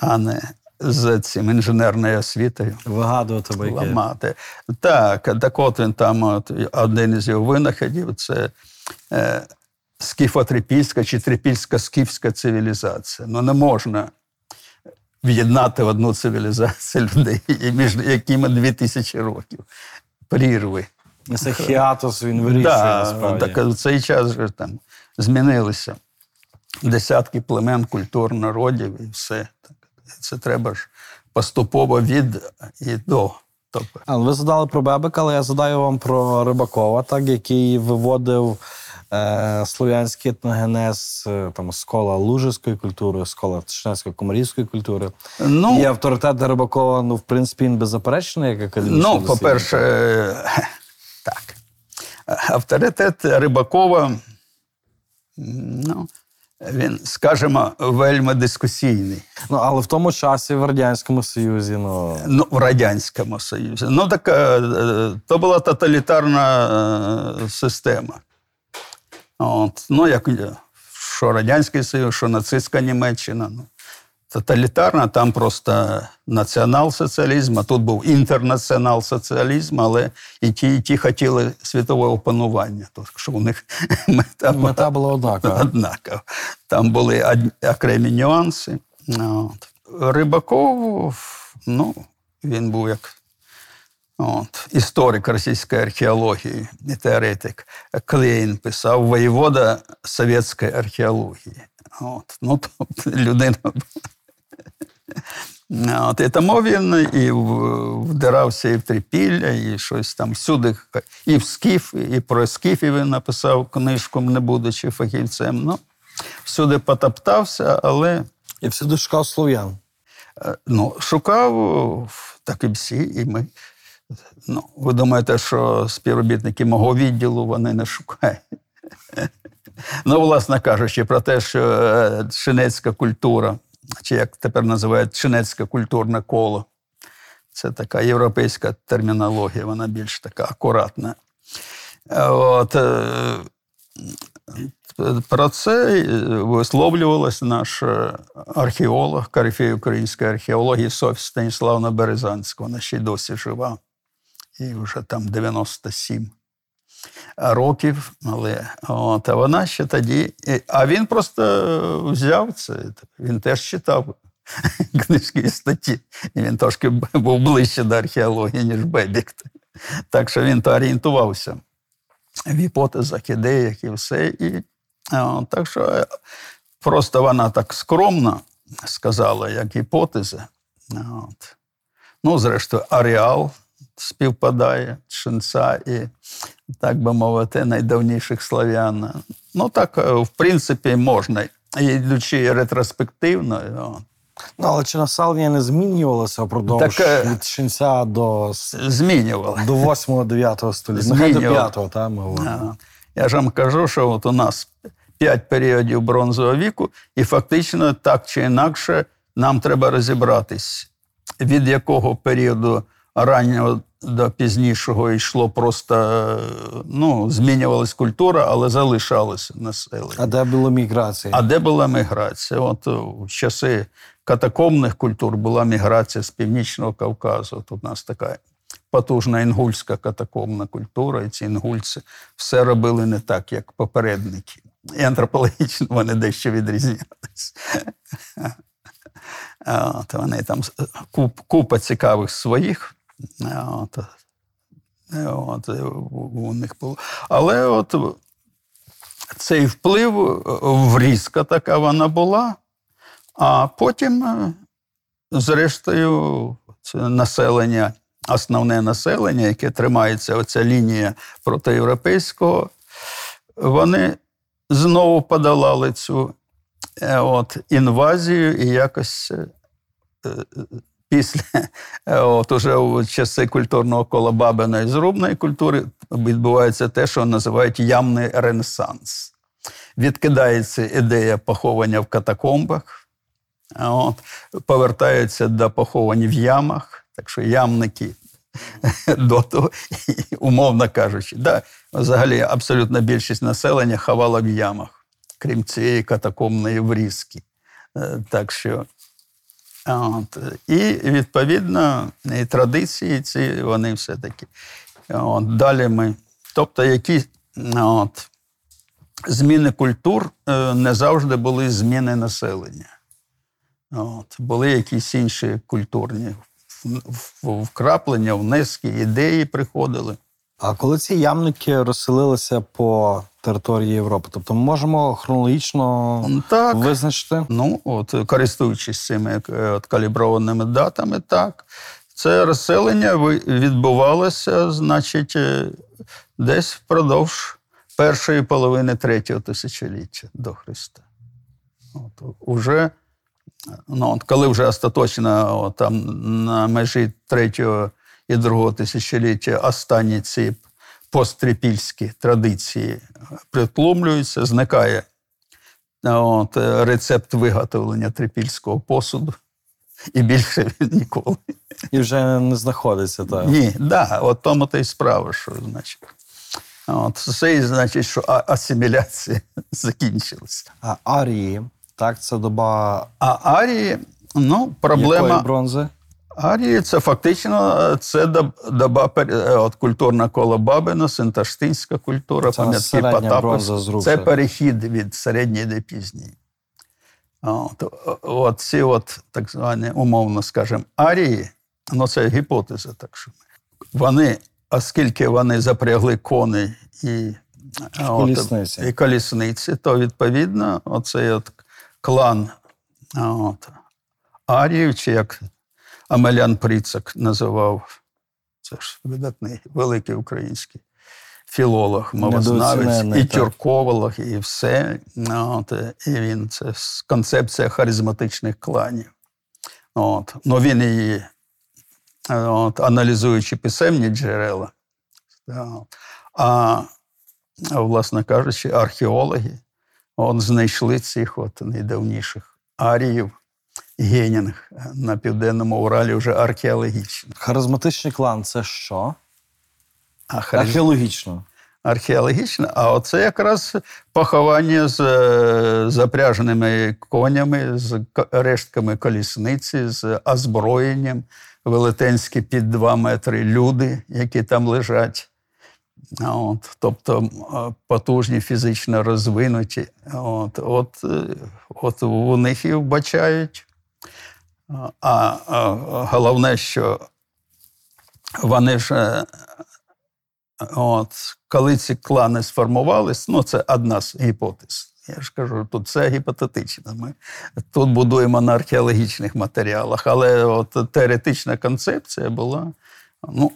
а не з цим інженерною освітою Вигадувати байки. ламати. Так, так от він там, от, один із його винаходів це е, скіфотрипільська чи трипільська скіфська цивілізація. Ну не можна в'єднати в одну цивілізацію людей, між якими дві тисячі років. Прірви. Це хіатос він вирішує Да, насправді. так, в цей час же там змінилися десятки племен, культур, народів і все. Це треба ж поступово від і до. Тобто, ви задали про Бебека, але я задаю вам про Рибакова, так, який виводив е, слов'янський етногенез е, там, з кола лужицької культури, з кола чеченсько-комарівської культури. ну, І авторитет Рибакова, ну, в принципі, він беззаперечний, як академічний Ну, по-перше, е, так. Авторитет Рибакова, ну, він, скажімо, вельми дискусійний. Ну, але в тому часі в Радянському Союзі, ну, Ну, в Радянському Союзі. Ну, так е, е, то була тоталітарна е, система. От. Ну, як що Радянський Союз, що нацистська Німеччина. Ну, тоталітарна, там просто націонал-соціалізм, а тут був інтернаціонал-соціалізм, але і ті, і ті хотіли світове опанування. Тобто, що у них мета, була мета була однакова. однаково. Там були окремі нюанси. От. Рибаков, ну, він був як от, історик російської археології і теоретик. Клейн писав воєвода совєтської археології. От. Ну, тобто людина. От, і тому він і вдирався і в трипілля, і щось там всюди, і в скіф, і про скіфів він написав книжку, не будучи фахівцем. Ну, всюди потоптався, але І всюди шукав слов'ян. е, ну, шукав, так і всі, і ми. Ну, ви думаєте, що співробітники мого відділу вони не шукають. Ну, власне кажучи, про те, що е, чинецька культура, чи як тепер називають чинецьке культурне коло, це така європейська термінологія, вона більш така акуратна. От, е, Про це висловлювалась наш е, археолог, корифей української археології Софія Станіславна Березанська. Вона ще й досі жива. І вже там 97 років. Але, от, а вона ще тоді. А він просто взяв це. Він теж читав книжки і статті. І він трошки був ближче до археології, ніж Бебік. Так що він то орієнтувався в гіпотезах, ідеях і все. І, а, так що е, просто вона так скромно сказала, як гіпотеза. От. Ну, зрештою, ареал співпадає, Шинца і, так би мовити, найдавніших слав'ян. Ну, так, е, в принципі, можна. Йдучи ретроспективно, Ну, але чи населення не змінювалося впродовж Так, е, від Шинця до, змінювали. до 8-9 століття? Нехай до 5-го, так, ми. Я ж вам кажу, що от у нас п'ять періодів бронзового віку, і фактично так чи інакше нам треба розібратись, від якого періоду раннього до пізнішого йшло просто е, ну, змінювалась культура, але залишалося населення. А де була міграція? А де була міграція? От е, в часи катакомних культур була міграція з Північного Кавказу. Тут у нас така потужна інгульська катакомна культура, і ці інгульці все робили не так, як попередники. І антропологічно вони дещо відрізнялись. От, вони там е, купа цікавих своїх. От, е, от, е, у них було. Але от цей вплив е, врізка така вона була, а потім, е, зрештою, це населення, основне населення, яке тримається, оця лінія протиєвропейського, вони знову подолали цю е, от, інвазію і якось. Після е, от уже у часи культурного кола Бабиної зрубної культури відбувається те, що називають ямний ренесанс. Відкидається ідея поховання в катакомбах, от, повертаються до поховань в ямах, так що ямники до того, умовно кажучи, да, взагалі абсолютна більшість населення ховала в ямах, крім цієї катакомної врізки. Е, Так що От. І відповідно і традиції ці вони все-таки. От. Далі ми. Тобто, які от, зміни культур е, не завжди були зміни населення. От. Були якісь інші культурні вкраплення, внески, ідеї приходили. А коли ці ямники розселилися по території Європи, тобто ми можемо хронологічно Так. визначити? Ну, от, користуючись цими е, от, каліброваними датами, так. Це розселення відбувалося, значить, е, десь впродовж першої половини третього тисячоліття до Христа. От, уже, ну, от, коли вже остаточно от, там, на межі третього і другого тисячоліття останні ці пострипільські традиції притлумлюються, зникає От, е, рецепт виготовлення трипільського посуду. І більше він ніколи. І вже не знаходиться. Так. Ні, да, от тому то й справа, що значить. От, це і значить, що а- асиміляція закінчилася. А арії, так, це доба А арії, ну, якої проблема бронзи? Арії це фактично е, це доба е, от, культурна коло Бабина, синташтинська культура, пам'ятки Потапа. Це перехід від середньої до пізньої. От, от ці от, так звані, умовно скажемо, арії, ну це гіпотеза, так що вони, оскільки вони запрягли коней і, от, Колісниці. і колісниці, то відповідно оцей от клан от, аріїв, чи як Амелян Пріцак називав, це ж видатний великий український філолог, мовознавець, і тюрковолог, і все. От, і він це концепція харизматичних кланів. От. Ну, він її, е, от, аналізуючи писемні джерела, от, а, власне кажучи, археологи от, знайшли цих от найдавніших аріїв. Генінг на південному Уралі вже археологічно. Харизматичний клан це що? А харизм... Археологічно. археологічне, а оце якраз поховання з е, запряженими конями, з рештками колісниці, з озброєнням, велетенські під 2 метри люди, які там лежать. От, тобто е, потужні, фізично розвинуті. От, от, е, от у них і вбачають. А, головне, що вони ж, е, от, коли ці клани сформувались, ну це одна з гіпотез. Я ж кажу, тут це гіпотетично. Ми тут будуємо на археологічних матеріалах, але от теоретична концепція була. Ну,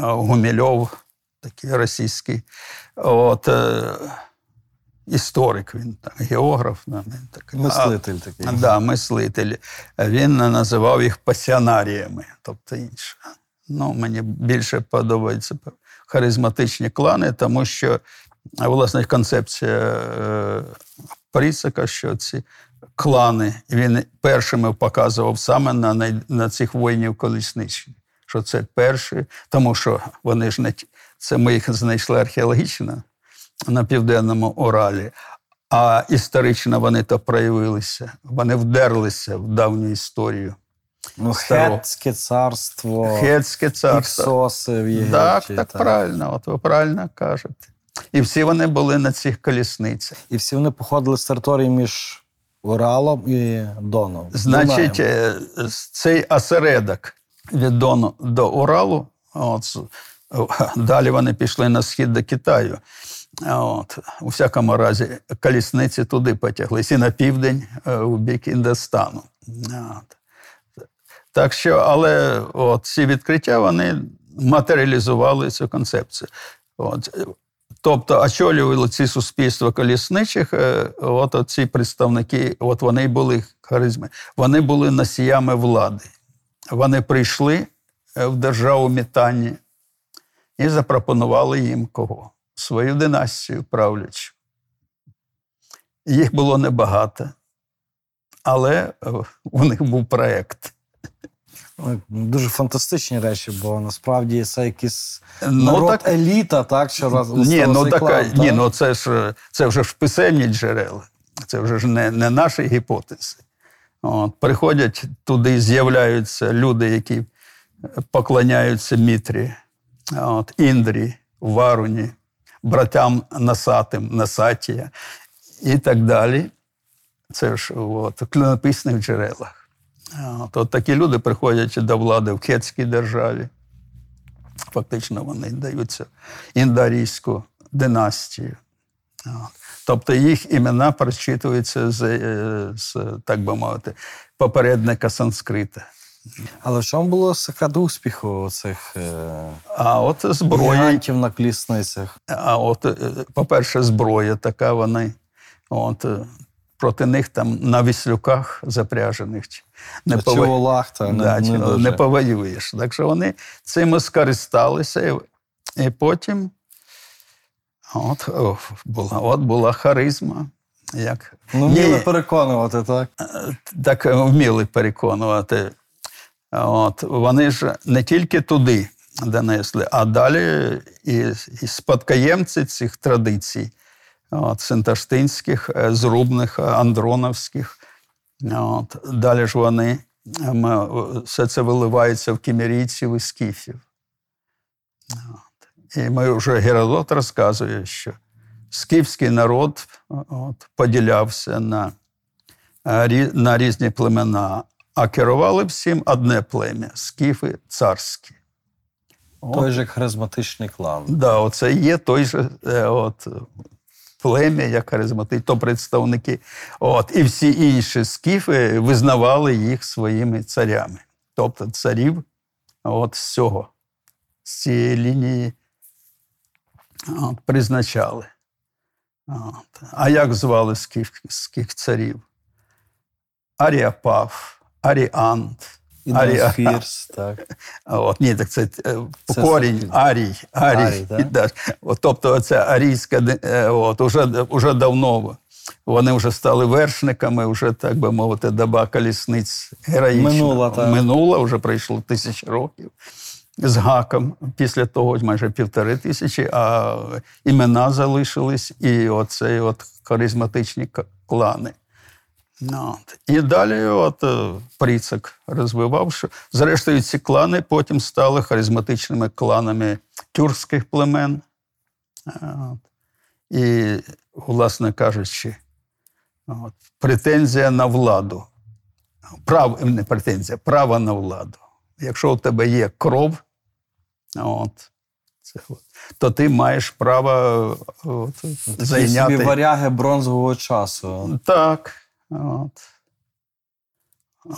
Гумільов, такий російський, от, е, історик, він так, географ. ну, він такий. Мислитель такий. А, да, мислитель. Він називав їх пасіонаріями, тобто інше. Ну, мені більше подобаються харизматичні клани, тому що власне концепція е, Прісака, що ці клани він першими показував саме на, на цих воїнів колісничних. Що це перші, тому що вони ж не це ми їх знайшли археологічно на південному Уралі. А історично вони то проявилися. Вони вдерлися в давню історію. Ну, Хетське царство, Хетське царство. Іксоси в Єгипті. Так, так, правильно, от ви правильно кажете. І всі вони були на цих колісницях. І всі вони походили з території між Уралом і Доном. Значить, Дунаєм. е, цей осередок від Дону до Уралу, от, далі вони пішли на схід до Китаю. От, у всякому разі, колісниці туди потяглись і на південь, е, у бік Індостану. От. Так що, але от, ці відкриття вони матеріалізували цю концепцію. От. Тобто очолювали ці суспільства колісничих, е, от ці представники, от вони були харизми, вони були носіями влади. Вони прийшли е, в державу Мітані і запропонували їм кого? Свою династію правлячу. Їх було небагато, але е, у них був проєкт. Дуже фантастичні речі, бо насправді це якийсь Ну, народ так- еліта, так? Що роз- Ні, ну така, клан, ні, так? ну це ж це вже ж писемні джерела. Це вже ж не, не наші гіпотези. От, приходять туди, з'являються люди, які поклоняються Мітрі, от, Індрі, Варуні, братям Насатим, Насатія і так далі. Це ж от, в клінописних джерелах. От, от такі люди приходять до влади в Хетській державі. Фактично вони даються індарійську династію. Тобто їх імена прочитуються з, е, з, так би мовити, попередника санскрита. Але в чому було секрет успіху цих е... А от зброя, гігантів на колісницях? а от, е, по-перше, зброя така вони. От, е, проти них там на віслюках запряжених. Не, пове- та не, да, не, чи не повоюєш. Так що вони цим скористалися, і, і потім от, о, була, от була харизма. Як, Ну, Ні, вміли переконувати, так? так вміли переконувати. От, вони ж не тільки туди донесли, а далі і, і спадкоємці цих традицій, от, синташтинських, е, зрубних, е, андроновських. От, далі ж вони ем, все це виливається в кімерійців і скіфів. От. І ми вже Геродот розказує, що скіфський народ от, поділявся на е, на різні племена, а керували всім одне плем'я скіфи царські. От, Той же харизматичний клан. да, оце є той же е, от, плем'я, як харизмати, то представники. От, і всі інші скіфи визнавали їх своїми царями. Тобто царів от, з цього, з цієї лінії от, призначали. От. А як звали скіфських царів? Аріапав, Аріант. Фірс, так. От, ні, так це, е, Це корінь арій. арій, Арій, так? да. От, тобто ця арійська, е, от, уже, уже давно вони вже стали вершниками, вже, так би мовити, доба колісниць героїчна. Минула, так. Минула, вже пройшло тисячі років. з гаком. Після того майже півтори тисячі, а імена залишились, і оцей от харизматичні клани. Ну, от. І далі от, е, Пріцик розвивав, що зрештою ці клани потім стали харизматичними кланами тюркських племен. Е, От. І, власне кажучи, от, претензія на владу. Прав, не претензія, право на владу. Якщо у тебе є кров, от, це, от, то ти маєш право от, зайняти. собі варяги бронзового часу. Так. От.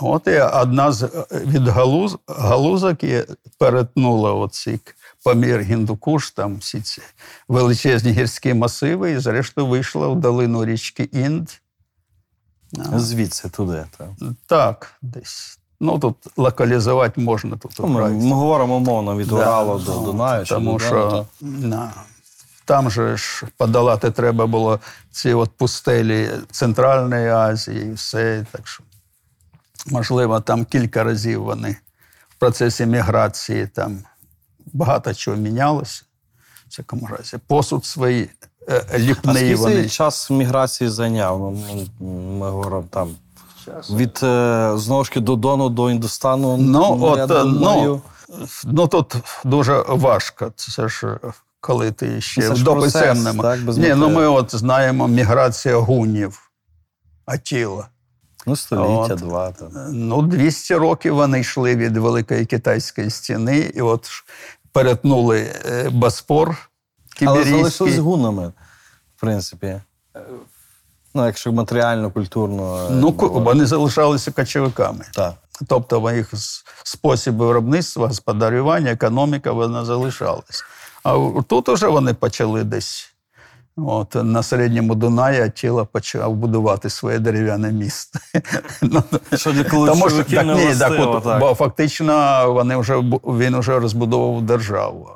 От і одна з від галуз, галузок і перетнула оцей помір Гіндукуш, там всі ці величезні гірські масиви, і зрештою вийшла в долину річки Інд. Звідси туди. Так. Так, десь. Ну тут локалізувати можна тут. Ну, Ми, ми говоримо умовно від Да, Уралу до ну, Дунаю. Тому що Донаю, на, там же ж подолати треба було ці от пустелі Центральної Азії і все. Так що, можливо, там кілька разів вони в процесі міграції там багато чого мінялося. В всякому разі, посуд свої е, А ліпний скільки вони. час міграції зайняв? Ну, ну, Ми говоримо там. Від е, знову ж до Дону до Індостану. Ну, я от, е, думаю, ну, ну тут дуже важко. Це ж е, коли ти ще Це в дописемному. так, Ні, ну ми от знаємо міграція гунів, Атіла. ну, століття, от. два. Там. Ну, 200 років вони йшли від Великої Китайської стіни, і от перетнули е, Боспор Але залишились гунами, в принципі. Ну, якщо матеріально, культурно. е, Ну, говорити. вони залишалися кочовиками. так. Тобто їх спосіб виробництва, господарювання, економіка вона залишалась. А тут уже вони почали десь. От, на середньому Дунаї Атіла почав будувати своє дерев'яне місто. Ну, Тому що так, ні, так, от, так. бо фактично вони вже, він вже розбудовував державу.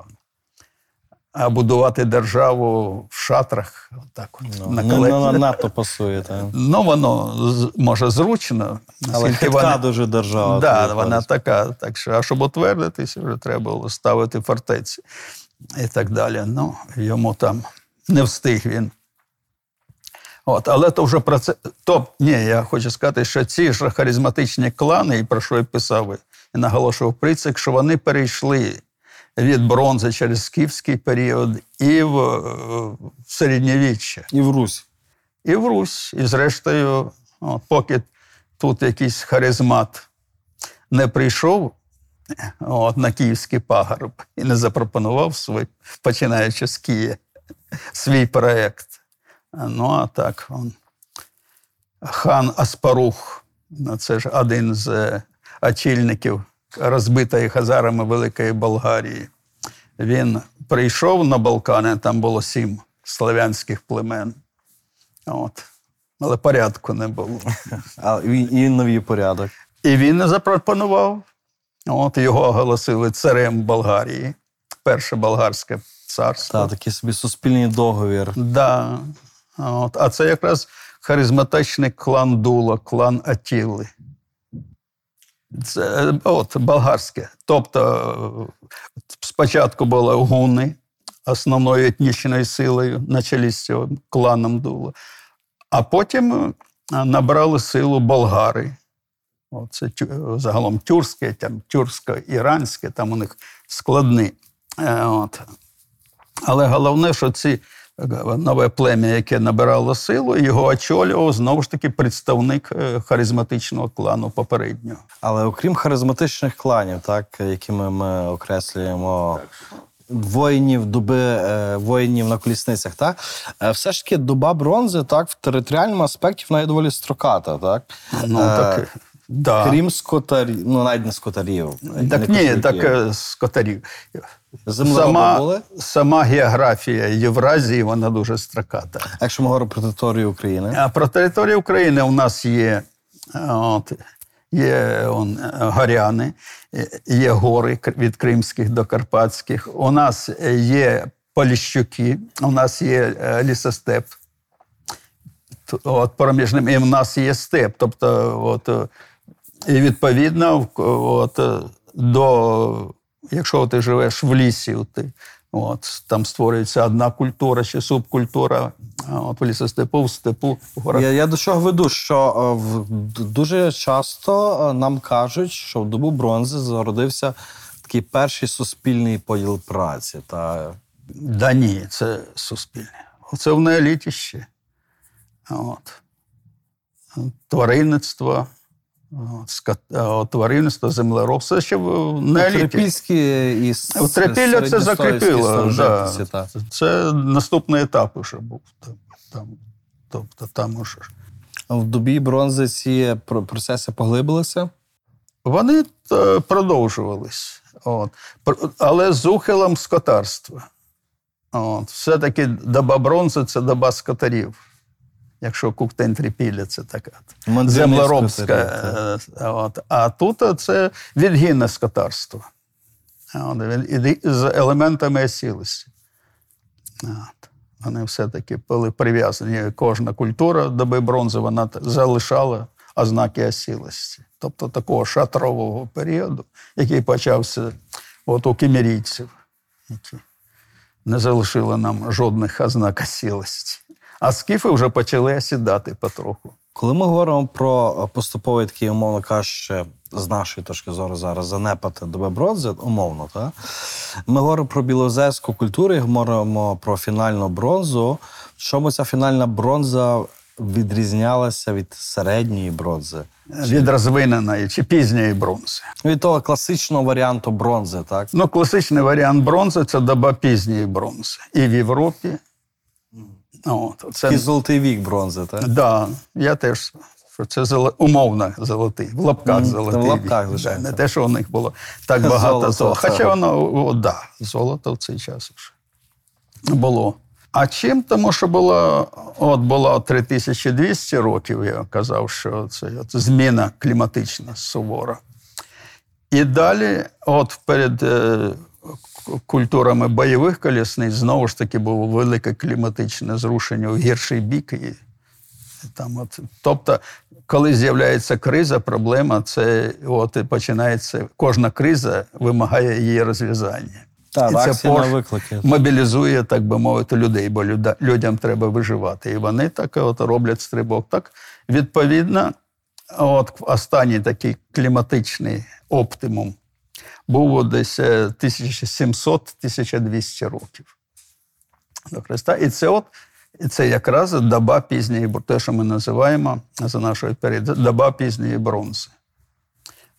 А будувати державу в шатрах, отак от, Ну, на не, коле- не надто пасує. Так. Ну, воно може зручно. Але вони- дуже держава. Да, вона така. Так що, а щоб утвердитися, вже треба було ставити фортеці і так далі. Ну, йому там не встиг він. От, але то вже про це. То, ні, я хочу сказати, що ці ж харизматичні клани, і про що я писав і наголошував Прицик, що вони перейшли від бронзи через скіфський період і в, е, в середньовіччя І в Русь. і в Русь. І зрештою, от, поки тут якийсь харизмат не прийшов от, на київський пагорб і не запропонував свій, починаючи з Києва, свій проєкт. Ну, а так, он, хан Аспарух, ну, це ж один з е, очільників розбитої хазарами Великої Болгарії. Він прийшов на Балкани, там було сім слов'янських племен. От. Але порядку не було. А, і, новий порядок. І він не запропонував. От його оголосили царем Болгарії, перше болгарське царство. Так, такий собі суспільний договір. Да. От. А це якраз харизматичний клан Дула, клан Атіли. Це е, от, болгарське. Тобто е, спочатку були гуни основною етнічною силою на чолі з цього кланом Дула. А потім е, набрали силу болгари. Це загалом тюркське, там, тюрксько-іранське, там у них складні. Е, От. Але головне, що ці е, нове плем'я, яке набирало силу, його очолював знову ж таки представник е, харизматичного клану попереднього. Але окрім харизматичних кланів, так, якими ми окреслюємо воїнів, доби воїнів на колісницях, так, все ж таки доба бронзи, так, в територіальному аспекті вона є доволі строката, так? Ну, так, да. Крім скотарів, ну навіть не скотарів. так не ні, так е, скотарів. Сама, сама географія Євразії, вона дуже строката. А Якщо ми говоримо про територію України, А про територію України у нас є, е, от, є он, е, горяни, є гори від Кримських до Карпатських. У нас є Поліщуки, у нас є лісостеп. От, проміжним, і в нас є степ. Тобто, от, і відповідно, от, е, до якщо ти живеш в лісі, ти, от, там створюється одна культура чи субкультура, от в лісостепу, в степу, в горах. Я, я до чого веду, що е, в, дуже часто е, нам кажуть, що в добу бронзи зародився такий перший суспільний поділ праці. Та Да ні, це суспільне. Це в неоліті ще. От. Тваринництво, е, землеробство. Ще в неоліті. і с- Трипілля це закріпило. Да. та. Це наступний етап уже був. Там, тобто там уже. А В добі бронзи ці процеси поглибилися. Вони е, продовжувались. От. Але з ухилом скотарства. От. Все-таки доба бронзи це доба скотарів. Якщо куктень трипілля, це така землеробська. е, От. А тут це відгінне скотарство. З елементами осілості. От. Вони все-таки були прив'язані. Кожна культура доби бронзи вона залишала ознаки осілості. Тобто такого шатрового періоду, який почався от у кімерійців, які не залишили нам жодних ознак осілості. А скіфи вже почали осідати потроху. Коли ми говоримо про поступовий такий, умовно кажучи, з нашої точки зору зараз занепад бронзи, умовно, так? ми говоримо про білозерську культуру і говоримо про фінальну бронзу. В чому ця фінальна бронза відрізнялася від середньої бронзи? Від розвиненої чи пізньої бронзи. Від того класичного варіанту бронзи, так? Ну, класичний варіант бронзи це доба пізньої бронзи. І в Європі. От, це, Такий золотий вік бронзи, так? да, я теж, що це золо, умовно золотий, в лапках золотий. в лапках, вік. звичайно. Не те, що у них було так багато Золото, золота. Хоча воно, о, да, золото в цей час вже було. А чим? Тому що було, от було 3200 років, я казав, що це от зміна кліматична сувора. І далі, от перед е, культурами бойових колісниць, знову ж таки було велике кліматичне зрушення у гірший бік. І там от, тобто, коли з'являється криза, проблема, це от і починається. Кожна криза вимагає її розв'язання. Так, І це на виклики. мобілізує, так би мовити, людей, бо люда- людям треба виживати. І вони так от роблять стрибок. Так, відповідно, от останній такий кліматичний оптимум був десь е, 1700-1200 років до Христа. І це от і це якраз доба пізньої, те, що ми називаємо за нашою період, доба пізньої бронзи.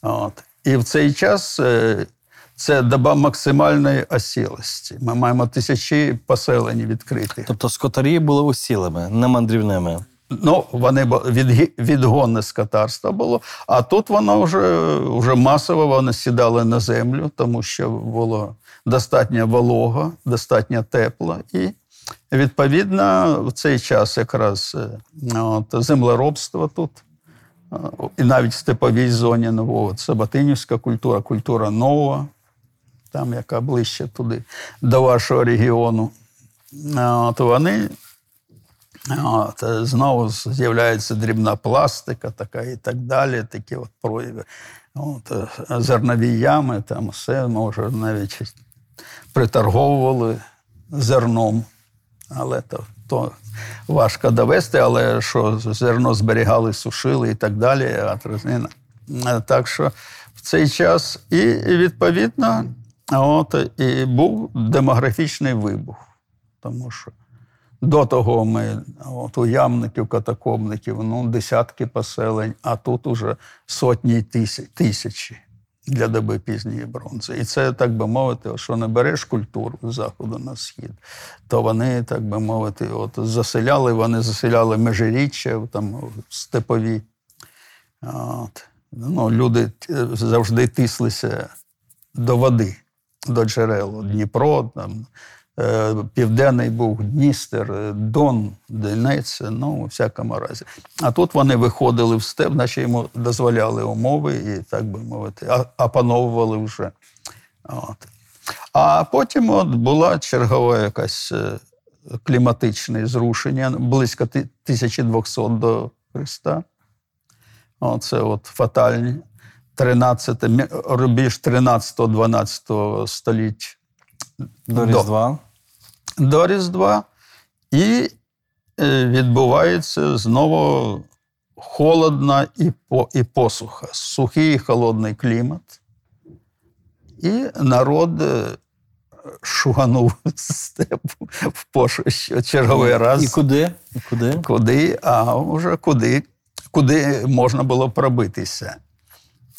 От. І в цей час е, це доба максимальної осілості. Ми маємо тисячі поселень відкритих. Тобто скотарі були усілими, не мандрівними. Ну, вони відгі- відгонне скотарство було, а тут воно вже, вже масово вони сідали на землю, тому що було достатньо волого, достатньо тепло. І відповідно в цей час якраз е, от, землеробство тут. е, І навіть в степовій зоні нового це Батинівська культура, культура нова, там яка ближче туди, до вашого регіону. Е, От вони От, е, знову з'являється дрібна пластика, така і так далі, такі от прояви. От, е, зернові ями, там все, може, навіть приторговували зерном. Але то, то важко довести, але що зерно зберігали, сушили і так далі. А. Е, Так що в цей час і відповідно от, і був демографічний вибух. Тому що до того ми от, у ямників, катакомників, ну, десятки поселень, а тут уже сотні тисяч, тисячі для доби пізньої бронзи. І це, так би мовити, що не береш культуру з заходу на схід, то вони, так би мовити, от, заселяли, вони заселяли межиріччя там, степові. От. Ну, люди е, завжди тислися до води, до джерел. Дніпро, там, Південний Буг, Дністер, е, Дон, Донець, ну, у всякому разі. А тут вони виходили в степ, наче йому дозволяли умови і, так би мовити, опановували вже. От. А потім от була чергова якась е, кліматичне зрушення близько ти- 1200 до Христа. Оце от фатальні 13, рубіж 13-12 століть До До. Різдва. до Різдва, і е, відбувається знову холодна і, по, і посуха, сухий і холодний клімат. І народ е, шуганув степу в пошу ще черговий раз. І куди? І куди? Куди, а вже куди, куди можна було пробитися.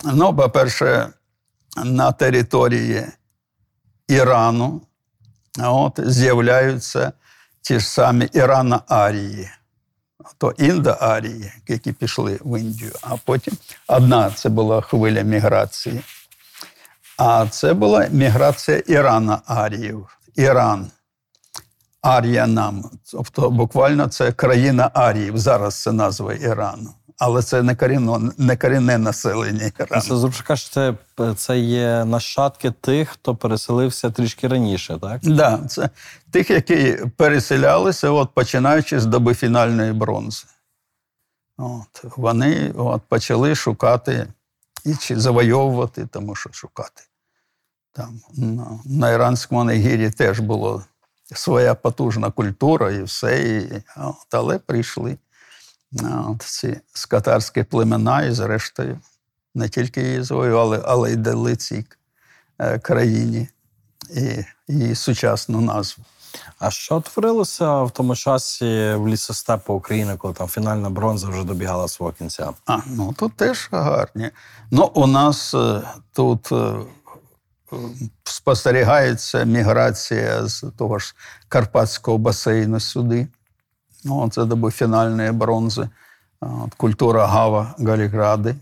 Ну, по-перше, на території Ірану от, з'являються ті ж самі Ірано-арії, то індо-арії, які пішли в Індію, а потім одна це була хвиля міграції. А це була міграція Ірано-аріїв. Іран. Ар'янам. Тобто буквально це країна Аріїв. Зараз це назва Ірану. Але це не корінно, не корінне населення. Це що це, це є нащадки тих, хто переселився трішки раніше, так? Да, це тих, які переселялися, от, починаючи з доби фінальної бронзи. От, вони от, почали шукати і чи завойовувати, тому що шукати. Там, на, на Іранському Нигірі теж була своя потужна культура і все. І, от, але прийшли от, ці скатарські племена, і зрештою не тільки її завоювали, але й дали цій е, країні і її сучасну назву. А що творилося в тому часі в лісостепу України, коли там фінальна бронза вже добігала свого кінця? А, ну тут теж гарні. Ну, у нас е, тут е, спостерігається міграція з того ж Карпатського басейну сюди. Ну, це доби фінальної бронзи. От, культура Гава, Галігради.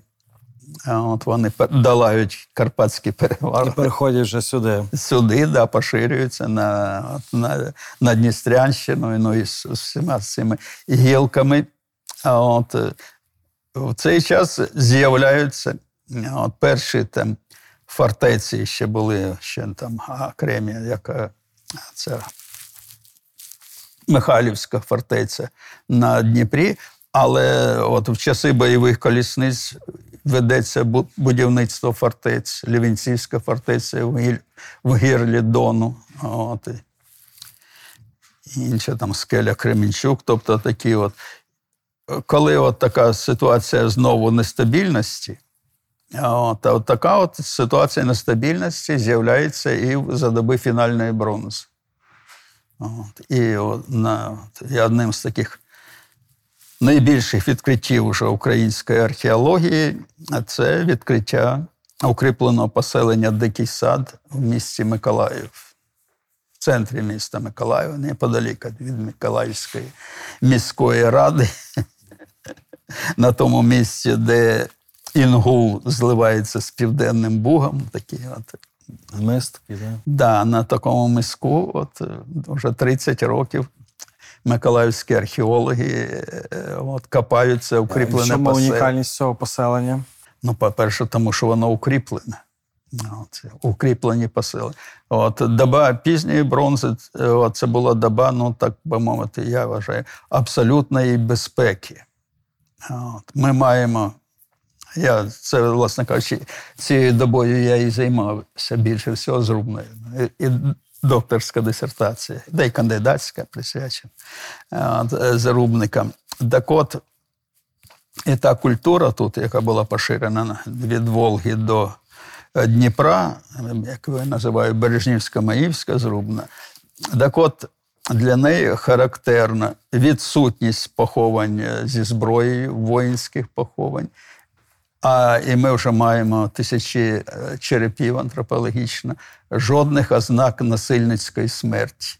От вони долають Карпатський перевал. І переходять вже сюди. Сюди, да, поширюються на, на, на Дністрянщину, ну і з, з всіма цими гілками. От е, в цей час з'являються от, перші там фортеці ще були ще там окремі, яка це Михайлівська фортеця на Дніпрі. Але от в часи бойових колісниць ведеться будівництво фортець, Лівінцівська фортеця в, гірлі Дону. От, інша там скеля Кременчук. Тобто такі от. Коли от така ситуація знову нестабільності, от, от така от ситуація нестабільності з'являється і за доби фінальної бронзи. От, і, от, на, і одним з таких найбільших відкриттів уже української археології це відкриття укріпленого поселення Дикий сад в місті Миколаїв, в центрі міста Миколаєва, неподалік від Миколаївської міської ради, на тому місці, де Інгул зливається з Південним Бугом. Такі от Мистки, так? Да, на такому миску, от е, вже 30 років миколаївські археологи е, от, копаються укріплене чому унікальність цього поселення? Ну, по-перше, тому що воно укріплене. От, укріплені поселення. От, доба пізньої бронзи, е, от, це була доба, ну так би мовити, я вважаю, абсолютної безпеки. От, ми маємо. Я це, власне кажучи, цією добою я і займався більше всього зрубною. І, докторська дисертація, да й кандидатська присвячена от, е, зарубникам. Так от, і та культура тут, яка була поширена від Волги до е, Дніпра, як ви називаєте, Бережнівська-Маївська зрубна, так от для неї характерна відсутність поховань е, зі зброєю, воїнських поховань. А і ми вже маємо тисячі е, черепів антропологічно, жодних ознак насильницької смерті.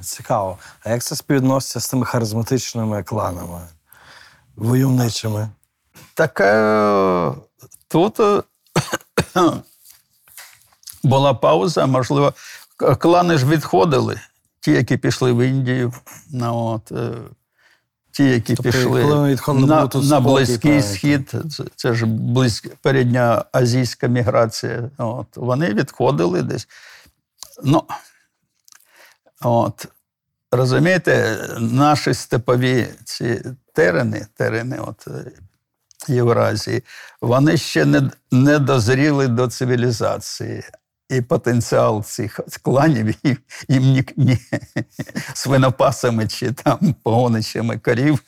Цікаво. А як це співвідноситься з тими харизматичними кланами, войовничими? Таке е, тут е, була пауза, можливо, клани ж відходили, ті, які пішли в Індію, ну, от, ті, які Тобто, пішли на, на Близький. Схід, це, це ж близьк, передня азійська міграція. От, вони відходили десь. Ну, от, розумієте, наші степові ці терени, терени, от, Євразії, вони ще не, не дозріли до цивілізації. І потенціал цих кланів їм, ні, ні, свинопасами чи там погоничами корів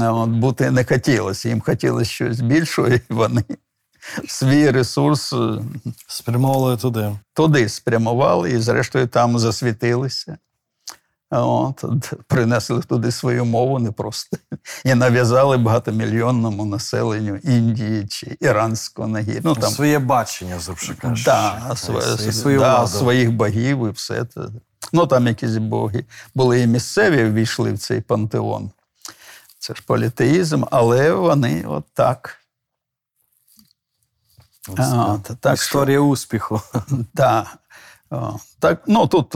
от, бути не хотілося. Їм хотілося щось більшого, і вони свій ресурс спрямували туди. туди спрямували і, зрештою, там засвітилися. От, принесли туди свою мову не просто і нав'язали багатомільйонному населенню Індії чи іранського нагір'я. Ну, там, Своє бачення, зубши кажучи. да, своє, свою- свою да, владу. своїх богів і все це. Ну, там якісь боги були і місцеві, ввійшли в цей пантеон. Це ж політеїзм, але вони от так. От, так. так що- Історія успіху. Да. О, Так, ну тут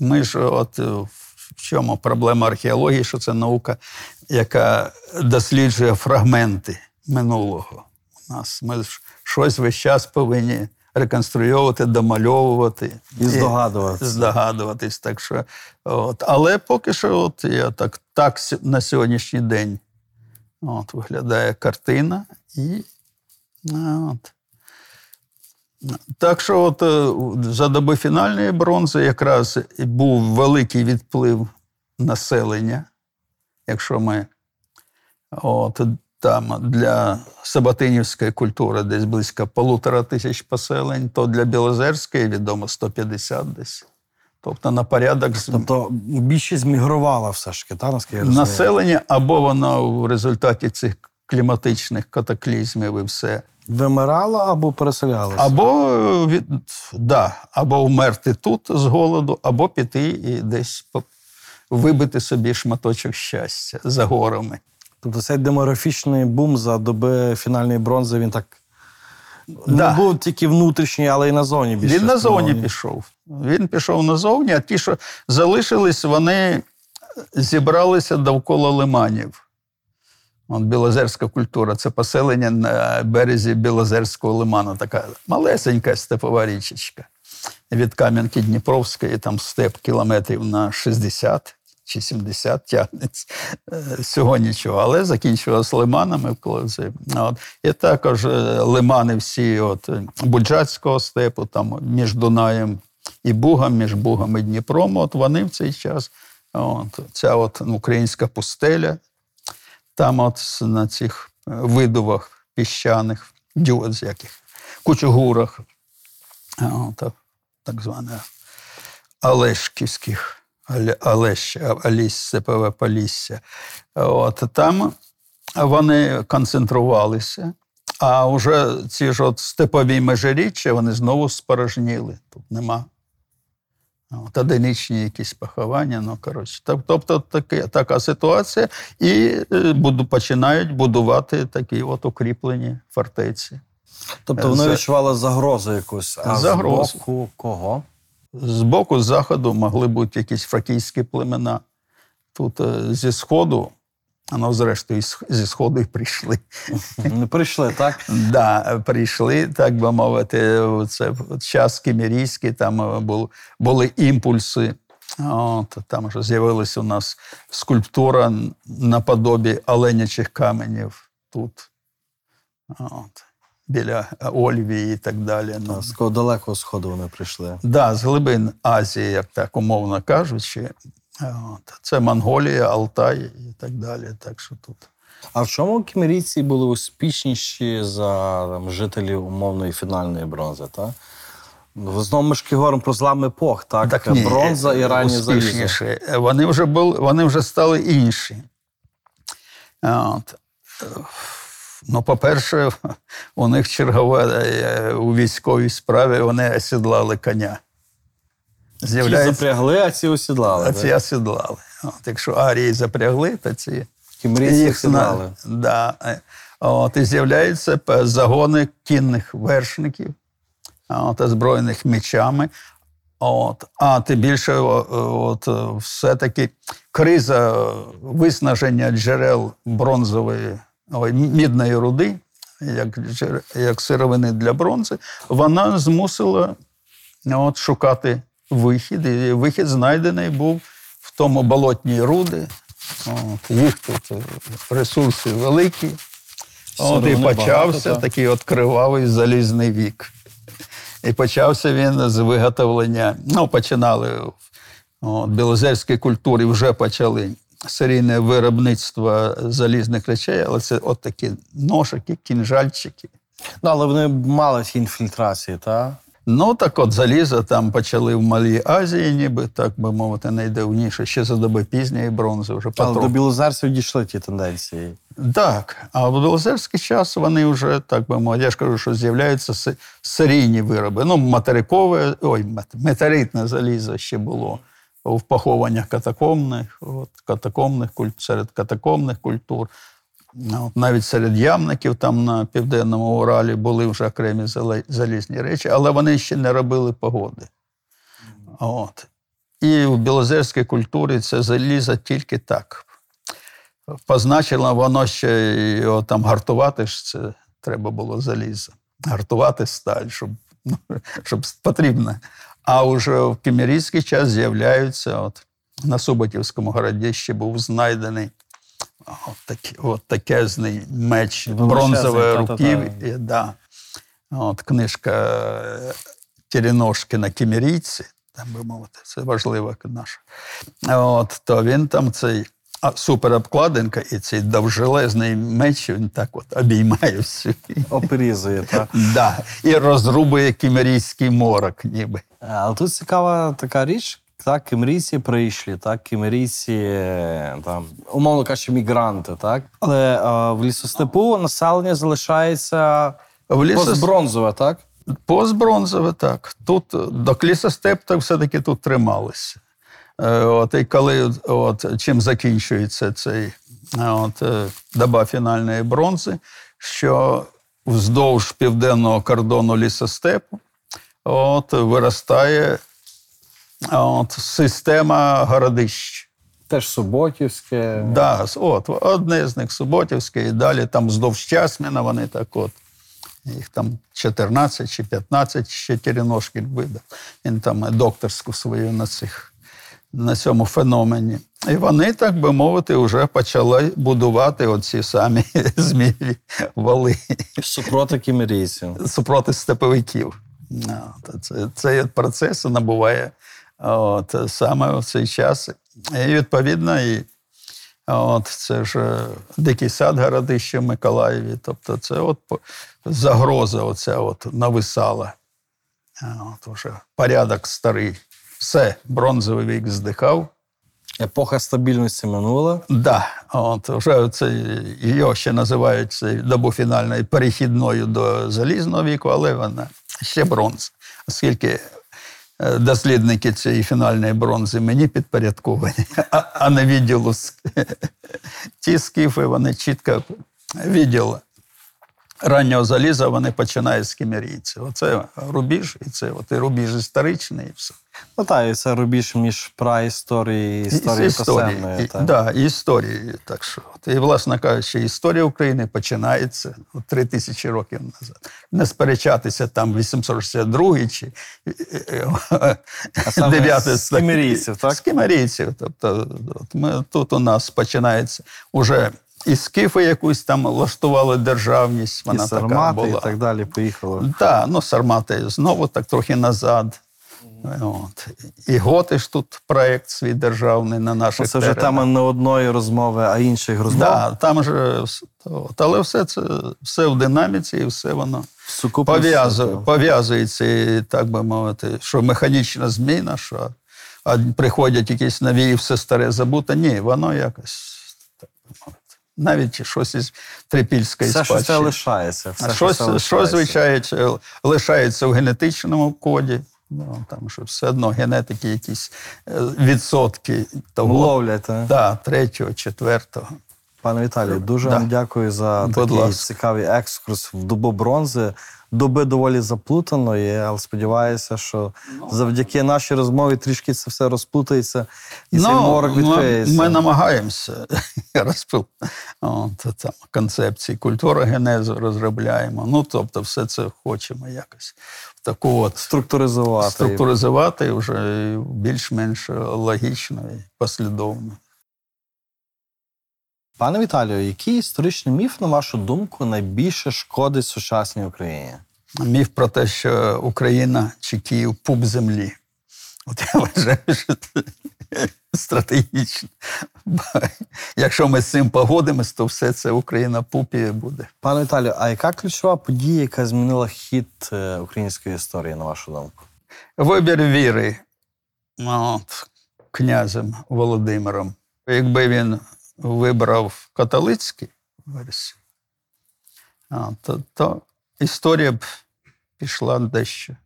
ми ж от е, в чому проблема археології, що це наука, яка досліджує фрагменти минулого. У нас ми ж щось весь час повинні реконструювати, домальовувати І здогадуватися. здогадуватись. Так що, от. Але поки що, от я так, так на сьогоднішній день от, виглядає картина і ну, от. Так що, от е, за доби фінальної бронзи якраз був великий відплив населення. Якщо ми от, там для Сабатинівської культури десь близько полутора тисяч поселень, то для Білозерської відомо 150 десь. Тобто на порядок Тобто більшість мігрувала все ж таки, та, наскільки я населення, або воно в результаті цих кліматичних катаклізмів і все. Вимирала або переселялася? Або від, да, або вмерти тут з голоду, або піти і десь вибити собі шматочок щастя за горами. Тобто цей демографічний бум за доби фінальної бронзи, він так Да. не був тільки внутрішній, але й назовні більше. Він назовні пішов. Він пішов назовні, а ті, що залишились, вони зібралися довкола лиманів. От Білозерська культура це поселення на березі Білозерського лиману, така малесенька степова річечка. Від Кам'янки Дніпровської, там степ кілометрів на 60 чи 70 тягнеться. Е, Всього нічого, але закінчувалося лиманами. це- От. І також е, лимани всі от, е, Буджацького степу, там між Дунаєм і Бугом, між Бугом і Дніпром. От вони в цей час, от, ця от українська пустеля, там от на цих е, видувах піщаних, дю, з яких, кучугурах, так, так званих Олешківських, Олещ, Аліс, Полісся. От, там вони концентрувалися, а вже ці ж от степові межиріччя вони знову спорожніли. Тут нема. От, одиничні якісь поховання, ну коротше. Так, тобто таке, така ситуація, і е, буду, починають будувати такі от укріплені фортеці. Тобто вони За- відчували загрозу якусь. А Загрозу. з боку кого? З боку, з заходу могли бути якісь фракійські племена. Тут е, зі сходу, ну, зрештою, зі сходу і прийшли. Прийшли, так? Да, прийшли, так би мовити, це час кімерійський, там е, були імпульси. От, там вже з'явилася у нас скульптура наподобі оленячих каменів тут, от, біля Ольвії і так далі. Ну, З кого далекого сходу вони прийшли. Да, з глибин Азії, як так умовно кажучи. От. Це Монголія, Алтай і так далі. Так що тут. А в чому кімерійці були успішніші за там, жителів умовної фінальної бронзи? Так? Знову ми ж говоримо про злам епох, так? ні, Бронза і раннє залізо. Вони вже були, вони вже стали інші. От. Ну, по-перше, у них чергове е, у військовій справі вони осідлали коня. Ті запрягли, а ці осідлали. а ці осідлали. От, якщо арії запрягли, то ці Кімерійці їх осідлали. Да. От, і з'являються загони кінних вершників, от, озброєних мечами. От. А тим більше, от, все-таки криза виснаження джерел бронзової ой, мідної руди, як, як сировини для бронзи, вона змусила от, шукати вихід. І вихід знайдений був в тому болотній руди. От, їх тут е, ресурси великі. От і почався багато, так. такий от кривавий залізний вік. І почався він з виготовлення. Ну, починали от, білозерській культурі вже почали серійне виробництво залізних речей, але це от такі ношики, кінжальчики. Ну, але вони мали інфільтрації, так? Ну, так от залізо там почали в Малій Азії, ніби так би мовити, найдавніше, ще за доби пізньої бронзи, вже Але до білозерців дійшли ті тенденції. Так, а в білозерський час вони вже, так би мовити, я ж кажу, що з'являються серійні вироби. Ну, материкове, ой, мет- метеоритне залізо ще було в похованнях катакомних, от, катакомних куль- серед катакомних культур. Ну, навіть серед ямників там на південному Уралі були вже окремі залізні речі, але вони ще не робили погоди. От. І в білозерській культурі це залізо тільки так. Позначило воно ще його там гартувати ж це треба було залізо. Гартувати сталь, щоб, ну, щоб потрібно. А вже в кімерійський час з'являються, от на Суботівському городищі був знайдений от, такезний меч бронзової руків. Да. От, книжка е, Тереношкіна Кімерійці, там би мовити, це важлива наша. От, то він там цей а, суперобкладинка і цей довжелезний меч, він так от обіймає всю. Оперізує, так? Да, і розрубує кімерійський морок, ніби. Але тут цікава така річ. Так, кимрійці прийшли, так, кимрійці, е, там, умовно кажучи, мігранти, так? Але е, в лісостепу населення залишається В лісос- постбронзове, так? Постбронзове, так. Тут до клісостеп так все-таки тут трималися. Е, От, і коли от, чим закінчується цей от, доба фінальної бронзи, що вздовж південного кордону лісостепу от, виростає от, система городищ. Теж Суботівське. Да, от, одне з них Суботівське, і далі там вздовж Часміна вони так от. Їх там 14 чи 15 ще Тереношкін видав. Він там докторську свою на цих на цьому феномені. І вони, так би мовити, вже почали будувати оці самі змієві вали Супроти кімерійців. супроти степовиків. Цей процес набуває от, саме в цей час. І відповідно, і от, це ж е, дикий сад городище в Миколаєві. Тобто це от загроза оця от нависала. От, уже порядок старий. Все, бронзовий вік здихав. Епоха стабільності минула. Да, от вже це її ще називають це добу фінальної перехідною до залізного віку, але вона ще бронза. Оскільки дослідники цієї фінальної бронзи мені підпорядковані, а, а не відділу ті скіфи, вони чітко відділи. раннього заліза, вони починають з кімерійців. Оце рубіж, і це от і рубіж історичний, і все. Ну так, і це рубіж між праісторією і історією писемною. Так. да, і історії. Так що, і, власне кажучи, історія України починається три тисячі років назад. Не сперечатися там 862 чи А саме 9 з кімерійців, так? З кімерійців. Тобто, от ми, тут у нас починається уже і скіфи якусь там влаштували державність. І Вона така була. і так далі поїхали. Так, ну сармати знову так трохи назад. От. І готи ж тут проєкт свій державний на наших Це вже теренах. тема не одної розмови, а інших розмов. Да, там же от, але все це все в динаміці, і все воно пов'язує, пов'язується, і, так би мовити, що механічна зміна, що а приходять якісь нові і все старе забуте. Ні, воно якось так би мовити. Навіть щось із трипільської Все, що це лишається. Все, А що щось, це лишається. звичайно, лишається в генетичному коді. Ну, там що все одно генетики якісь е, відсотки того. Ловлять, так? Да, третього, четвертого. Пане Віталію, дуже Да. вам дякую за Будь такий ласка. цікавий екскурс в добу бронзи. Доби доволі заплутаної, але сподіваюся, що Ну. завдяки нашій розмові трішки це все розплутається і цей морок відкриється. ми намагаємося розпил там, концепції культури генезу розробляємо. Ну, тобто, все це хочемо якось в таку от Структуризувати. структуризувати вже більш-менш логічно і послідовно. Пане Віталію, який історичний міф, на вашу думку, найбільше шкодить сучасній Україні? Міф про те, що Україна чи Київ пуп землі. От я вважаю, що це стратегічно. Якщо ми з цим погодимось, то все це Україна пупі буде. Пане Віталію, а яка ключова подія, яка змінила хід е, української історії, на вашу думку? Вибір віри от, князем Володимиром. Якби він вибрав католицький версію, то, то історія б пішла дещо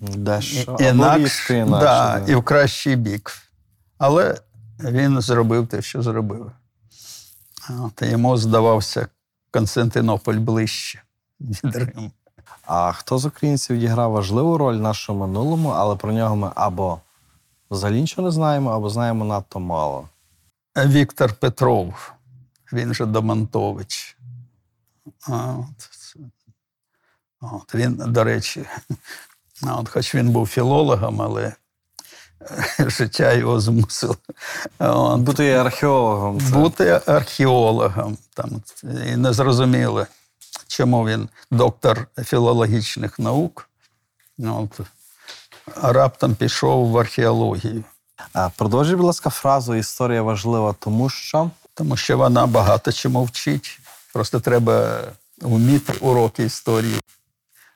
Дещо І- інакше, інакше, да, да. і в кращий бік. Але він зробив те, що зробив. От, йому здавався Константинополь ближче від Риму. А хто з українців відіграв важливу роль в нашому минулому, але про нього ми або взагалі нічого не знаємо, або знаємо надто мало. Віктор Петров, він же Домонтович. От, от, він, до речі, от, хоч він був філологом, але е, життя його змусило от, Бути археологом. Це. бути археологом. Там, і не зрозуміло, чому він доктор філологічних наук. От, а раптом пішов в археологію. Продовжіть, будь ласка, фразу Історія важлива, тому що Тому що вона багато чому вчить. Просто треба вміти уроки історії,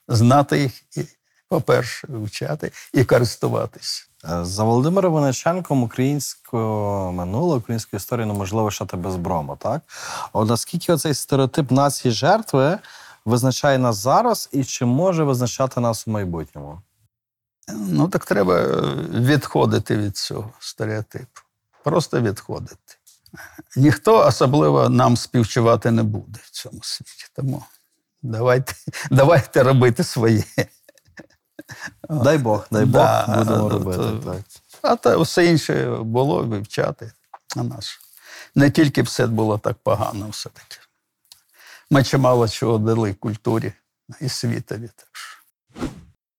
знати їх і, по-перше, вивчати і користуватися. е, за Володимиром Винниченком українського минуле, українську історію неможливо вважати без брому, так? От наскільки оцей стереотип нації жертви визначає нас зараз і чи може визначати нас у майбутньому? Ну так треба відходити від цього стереотипу. Просто відходити. Ніхто особливо нам співчувати не буде в цьому світі. Тому давайте, давайте робити своє. Дай Бог, дай Бог, Да, будемо то- робити. Так. А то все інше було вивчати. А наш. Не тільки все було так погано, все-таки. Ми чимало чого дали культурі і світові. Так що.